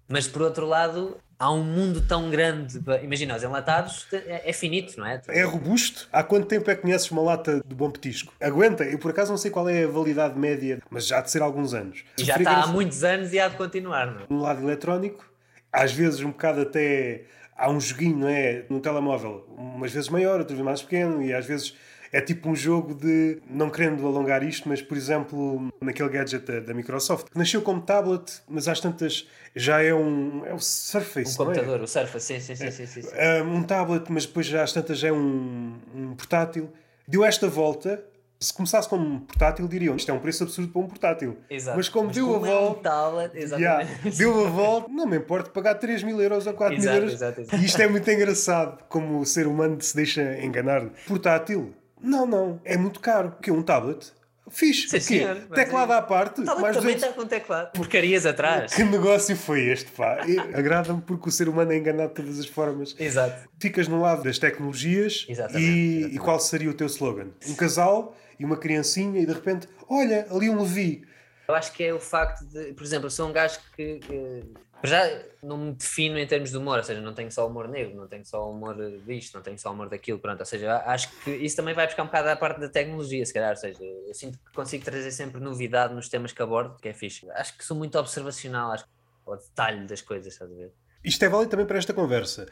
Mas por outro lado, há um mundo tão grande. Imagina, os enlatados é, é finito, não é? É robusto. Há quanto tempo é que conheces uma lata de bom petisco? Aguenta. Eu por acaso não sei qual é a validade média, mas já há de ser alguns anos. E já está há muitos anos e há de continuar, não é? no lado eletrónico, às vezes um bocado até há um joguinho, não é? No telemóvel, umas vezes maior, outras vezes mais pequeno, e às vezes é tipo um jogo de, não querendo alongar isto, mas por exemplo, naquele gadget da, da Microsoft, que nasceu como tablet, mas às tantas já é um. É o Surface, Um é? computador, o Surface, sim, sim, sim. sim, sim, sim. Um, tablet, mas depois já às tantas já é um, um portátil. Deu esta volta. Se começasse como um portátil, diriam isto é um preço absurdo para um portátil. Exato. Mas como deu a como é um volta. tablet, Yeah, deu a volta, não me importa pagar 3 mil euros ou 4 mil euros. exato, exato. E isto é muito engraçado, como o ser humano se deixa enganar. Portátil? Não, não, é muito caro. O quê? Um tablet? Fixe. Sim, O quê? senhor, Teclado é- à parte? O tablet mais também 200. está com teclado. Porcarias atrás. Que negócio foi este, pá? Agrada-me porque o ser humano é enganado de todas as formas. Exato. Ficas no lado das tecnologias Exatamente, e, exatamente. e qual seria o teu slogan? Um casal e uma criancinha e de repente, olha, ali um Levi. Eu acho que é o facto de, por exemplo, eu sou um gajo que, que para já não me defino em termos de humor, ou seja, não tenho só humor negro, não tenho só humor disto, não tenho só humor daquilo, pronto, ou seja, acho que isso também vai buscar um bocado à parte da tecnologia, se calhar, ou seja, eu sinto que consigo trazer sempre novidade nos temas que abordo, que é fixe. Acho que sou muito observacional, acho ao detalhe das coisas, estás a ver? Isto é válido também para esta conversa.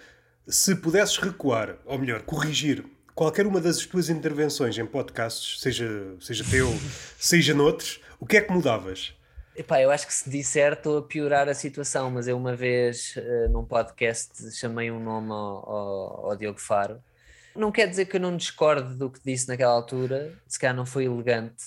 Se pudesses recuar, ou melhor, corrigir qualquer uma das tuas intervenções em podcasts, seja, seja teu, seja noutros, o que é que mudavas? Epá, eu acho que se disser estou a piorar a situação, mas eu uma vez eh, num podcast chamei um nome ao, ao, ao Diogo Faro. Não quer dizer que eu não discorde do que disse naquela altura, se calhar não foi elegante,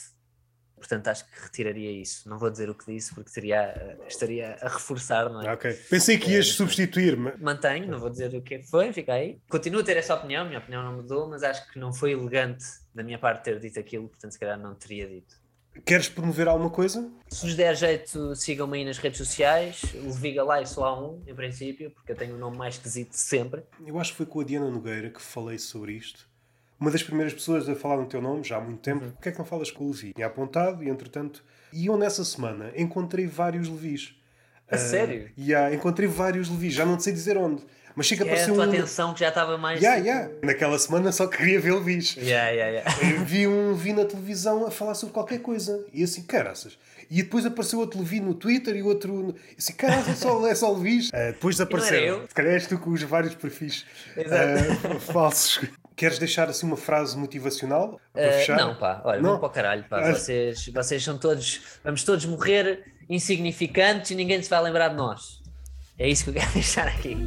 portanto acho que retiraria isso. Não vou dizer o que disse porque teria, eh, estaria a reforçar, não é? Ah, Ok. Pensei que ias É, substituir-me. Mantenho, não vou dizer o que foi, fica aí. Continuo a ter essa opinião, minha opinião não mudou, mas acho que não foi elegante da minha parte ter dito aquilo, portanto se calhar não teria dito. Queres promover alguma coisa? Se vos der jeito, sigam-me aí nas redes sociais. Levi Galay só há um, em princípio, porque eu tenho o nome mais esquisito de sempre. Eu acho que foi com a Diana Nogueira que falei sobre isto. Uma das primeiras pessoas a falar no teu nome, já há muito tempo. Por que é que não falas com o Levi? Tinha apontado e, entretanto... E eu, nessa semana, encontrei vários Levis. A sério? E há, encontrei vários Levis. Já não sei dizer onde. Mas chega a É a aparecer tua um... atenção que já estava mais. Yeah, yeah. Naquela semana só queria ver Levis. Yeah, yeah, yeah. Eu vi um Levi na televisão a falar sobre qualquer coisa. E assim, caraças. E depois apareceu outro Levi no Twitter e outro. no- E assim, caraças, é só, é só Levis. Ah, depois desapareceram. eu? Se calhar és tu com os vários perfis Exato. ah, falsos. Queres deixar assim uma frase motivacional para Eh, fechar? não, pá, olha, Não? vão para o caralho, pá. Vocês, vocês são todos. Vamos todos morrer insignificantes e ninguém se vai lembrar de nós. É isso que eu quero deixar aqui.